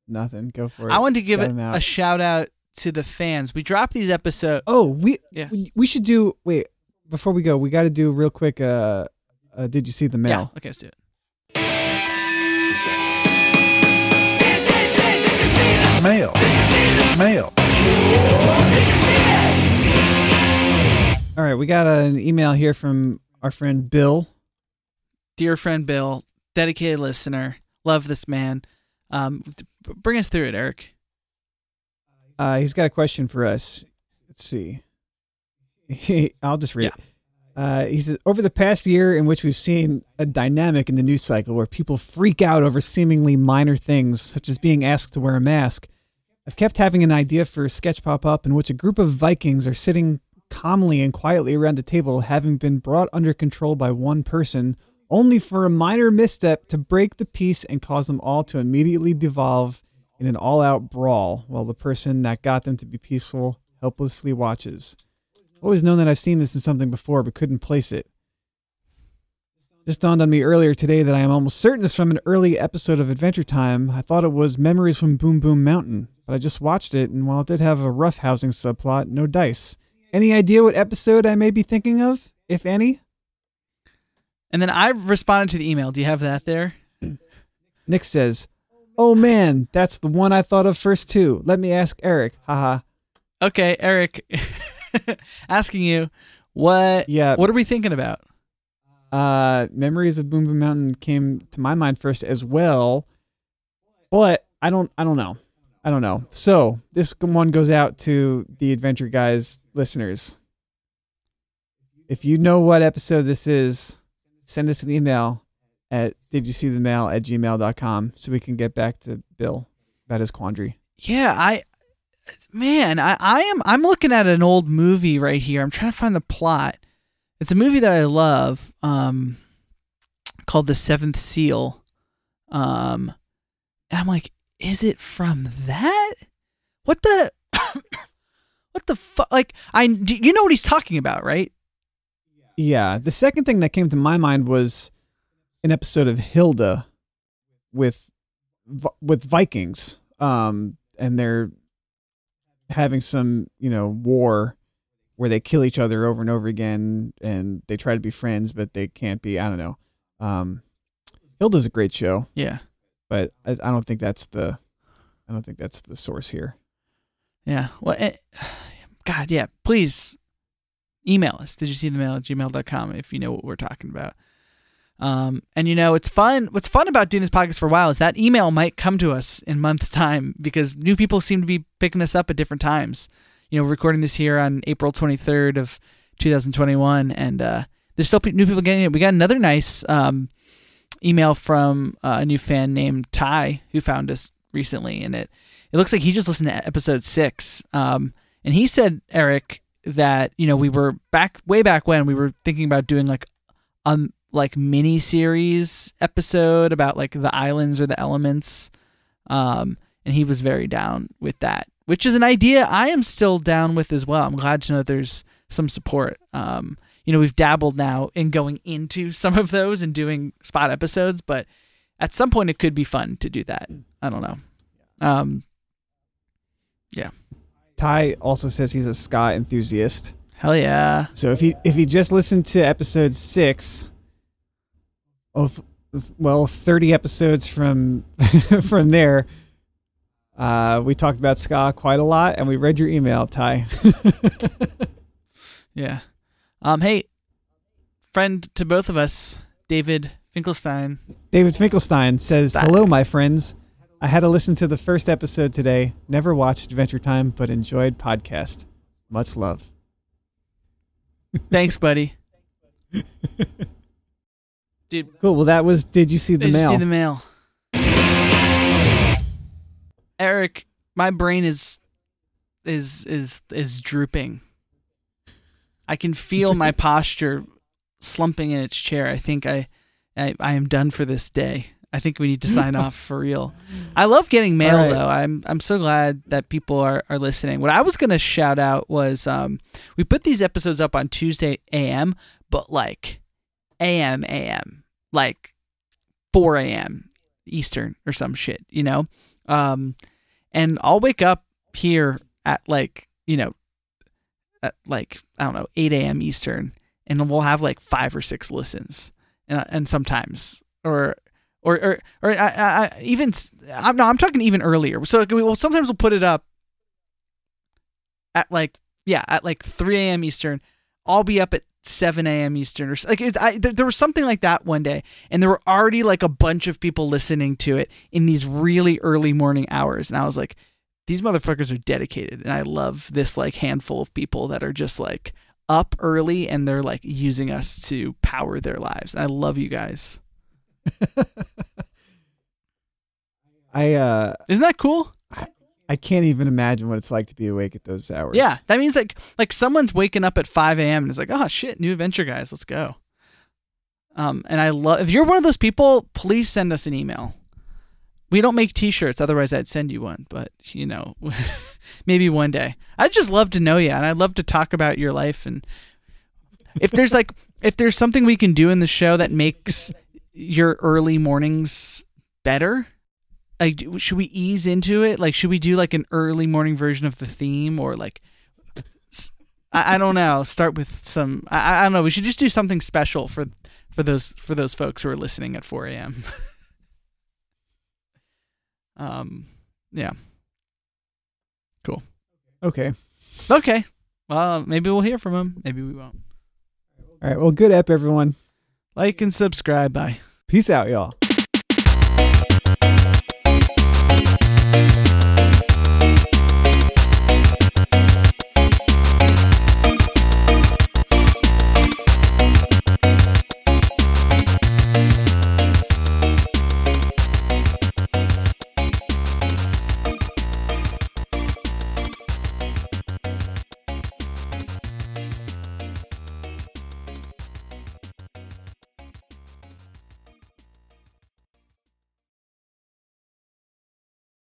Nothing. Go for it.
I wanted to give
Shout
it a shout out to the fans. We drop these episodes.
Oh, we
Yeah.
we, we should do. Wait, before we go, we got to do real quick. Uh, uh, did you see the mail?
Yeah. Okay, let's do it.
Mail. Mail.
All right, we got an email here from our friend Bill.
Dear friend Bill, dedicated listener, love this man. Um, bring us through it, Eric.
Uh, he's got a question for us. Let's see. I'll just read. it. Uh, he says, over the past year in which we've seen a dynamic in the news cycle where people freak out over seemingly minor things, such as being asked to wear a mask, I've kept having an idea for a sketch pop up in which a group of Vikings are sitting calmly and quietly around the table, having been brought under control by one person, only for a minor misstep to break the peace and cause them all to immediately devolve in an all out brawl, while the person that got them to be peaceful helplessly watches. Always known that I've seen this in something before, but couldn't place it. Just dawned on me earlier today that I am almost certain it's from an early episode of Adventure Time. I thought it was Memories from Boom Boom Mountain, but I just watched it, and while it did have a rough housing subplot, no dice. Any idea what episode I may be thinking of, if any?
And then I responded to the email. Do you have that there?
Nick says, Oh man, that's the one I thought of first too. Let me ask Eric. Haha.
Okay, Eric, asking you what
Yeah.
what are we thinking about?
Uh, Memories of Boom Boom Mountain came to my mind first as well, but I don't, I don't know, I don't know. So this one goes out to the Adventure Guys listeners. If you know what episode this is, send us an email at did you see the mail at gmail.com so we can get back to Bill about his quandary.
Yeah, I man, I, I am I'm looking at an old movie right here. I'm trying to find the plot. It's a movie that I love, um, called The Seventh Seal. Um, and I'm like, is it from that? What the what the fuck? Like, I you know what he's talking about, right?
Yeah. The second thing that came to my mind was an episode of Hilda with with Vikings. Um, and they're having some, you know, war where they kill each other over and over again and they try to be friends but they can't be. I don't know. Um, Hilda's a great show,
Yeah,
but I, I don't think that's the I don't think that's the source here.
yeah. Well, eh, God, yeah. Please email us. Did you see the mail at gmail.com if you know what we're talking about? Um, and you know, it's fun. What's fun about doing this podcast for a while is that email might come to us in months' time because new people seem to be picking us up at different times. You know, recording this here on April 23rd of 2021, and uh, there's still new people getting it. We got another nice um, email from uh, a new fan named Ty who found us recently, and it it looks like he just listened to episode six. Um, and he said, Eric, that you know we were back way back when we were thinking about doing like um like mini series episode about like the islands or the elements. Um and he was very down with that which is an idea i am still down with as well. I'm glad to know there's some support. Um you know we've dabbled now in going into some of those and doing spot episodes but at some point it could be fun to do that. I don't know. Um
Ty also says he's a ska enthusiast.
hell yeah
So if he if he just listened to episode six of well thirty episodes from from there, uh, we talked about ska quite a lot, and we read your email, Ty.
Yeah. Um. Hey, friend to both of us, David Finkelstein.
David Finkelstein says,
Stop.
"Hello, my friends. I had to listen to the first episode today. Never watched Adventure Time, but enjoyed podcast. Much love."
Thanks, buddy. Dude,
Cool. Well, that was. Did you see the
did
mail?
you see the mail? Eric, my brain is is is is drooping. I can feel my posture slumping in its chair. I think I, I I am done for this day. I think we need to sign off for real. I love getting mail
right.
though. I'm I'm so glad that people are, are listening. What I was gonna shout out was um we put these episodes up on Tuesday AM, but like AM AM, like four AM Eastern or some shit, you know? Um and I'll wake up here at like you know at like I don't know 8 a.m. Eastern, and we'll have like five or six listens, and and sometimes or. Or, or, or I, I, even I'm no, I'm talking even earlier. So like, we sometimes we'll put it up at like yeah at like 3 a.m. Eastern. I'll be up at 7 a.m. Eastern or like it, I, there, there was something like that one day, and there were already like a bunch of people listening to it in these really early morning hours, and I was like, these motherfuckers are dedicated, and I love this like handful of people that are just like up early and they're like using us to power their lives. And I love you guys.
I uh
Isn't that cool?
I can't even imagine what it's like to be awake at those hours.
Yeah, that means like like someone's waking up at 5 a.m. and is like, oh shit, new adventure guys, let's go. Um, and I love if you're one of those people, please send us an email. We don't make T-shirts, otherwise I'd send you one. But you know, maybe one day. I'd just love to know you, and I'd love to talk about your life. And if there's like if there's something we can do in the show that makes your early mornings better, like should we ease into it? Like should we do like an early morning version of the theme, or like I don't know. Start with some. I, I don't know. We should just do something special for for those for those folks who are listening at 4 a.m. um. Yeah. Cool.
Okay.
Okay. Well, maybe we'll hear from him. Maybe we won't.
All right. Well, good app, everyone.
Like and subscribe. Bye.
Peace out, y'all.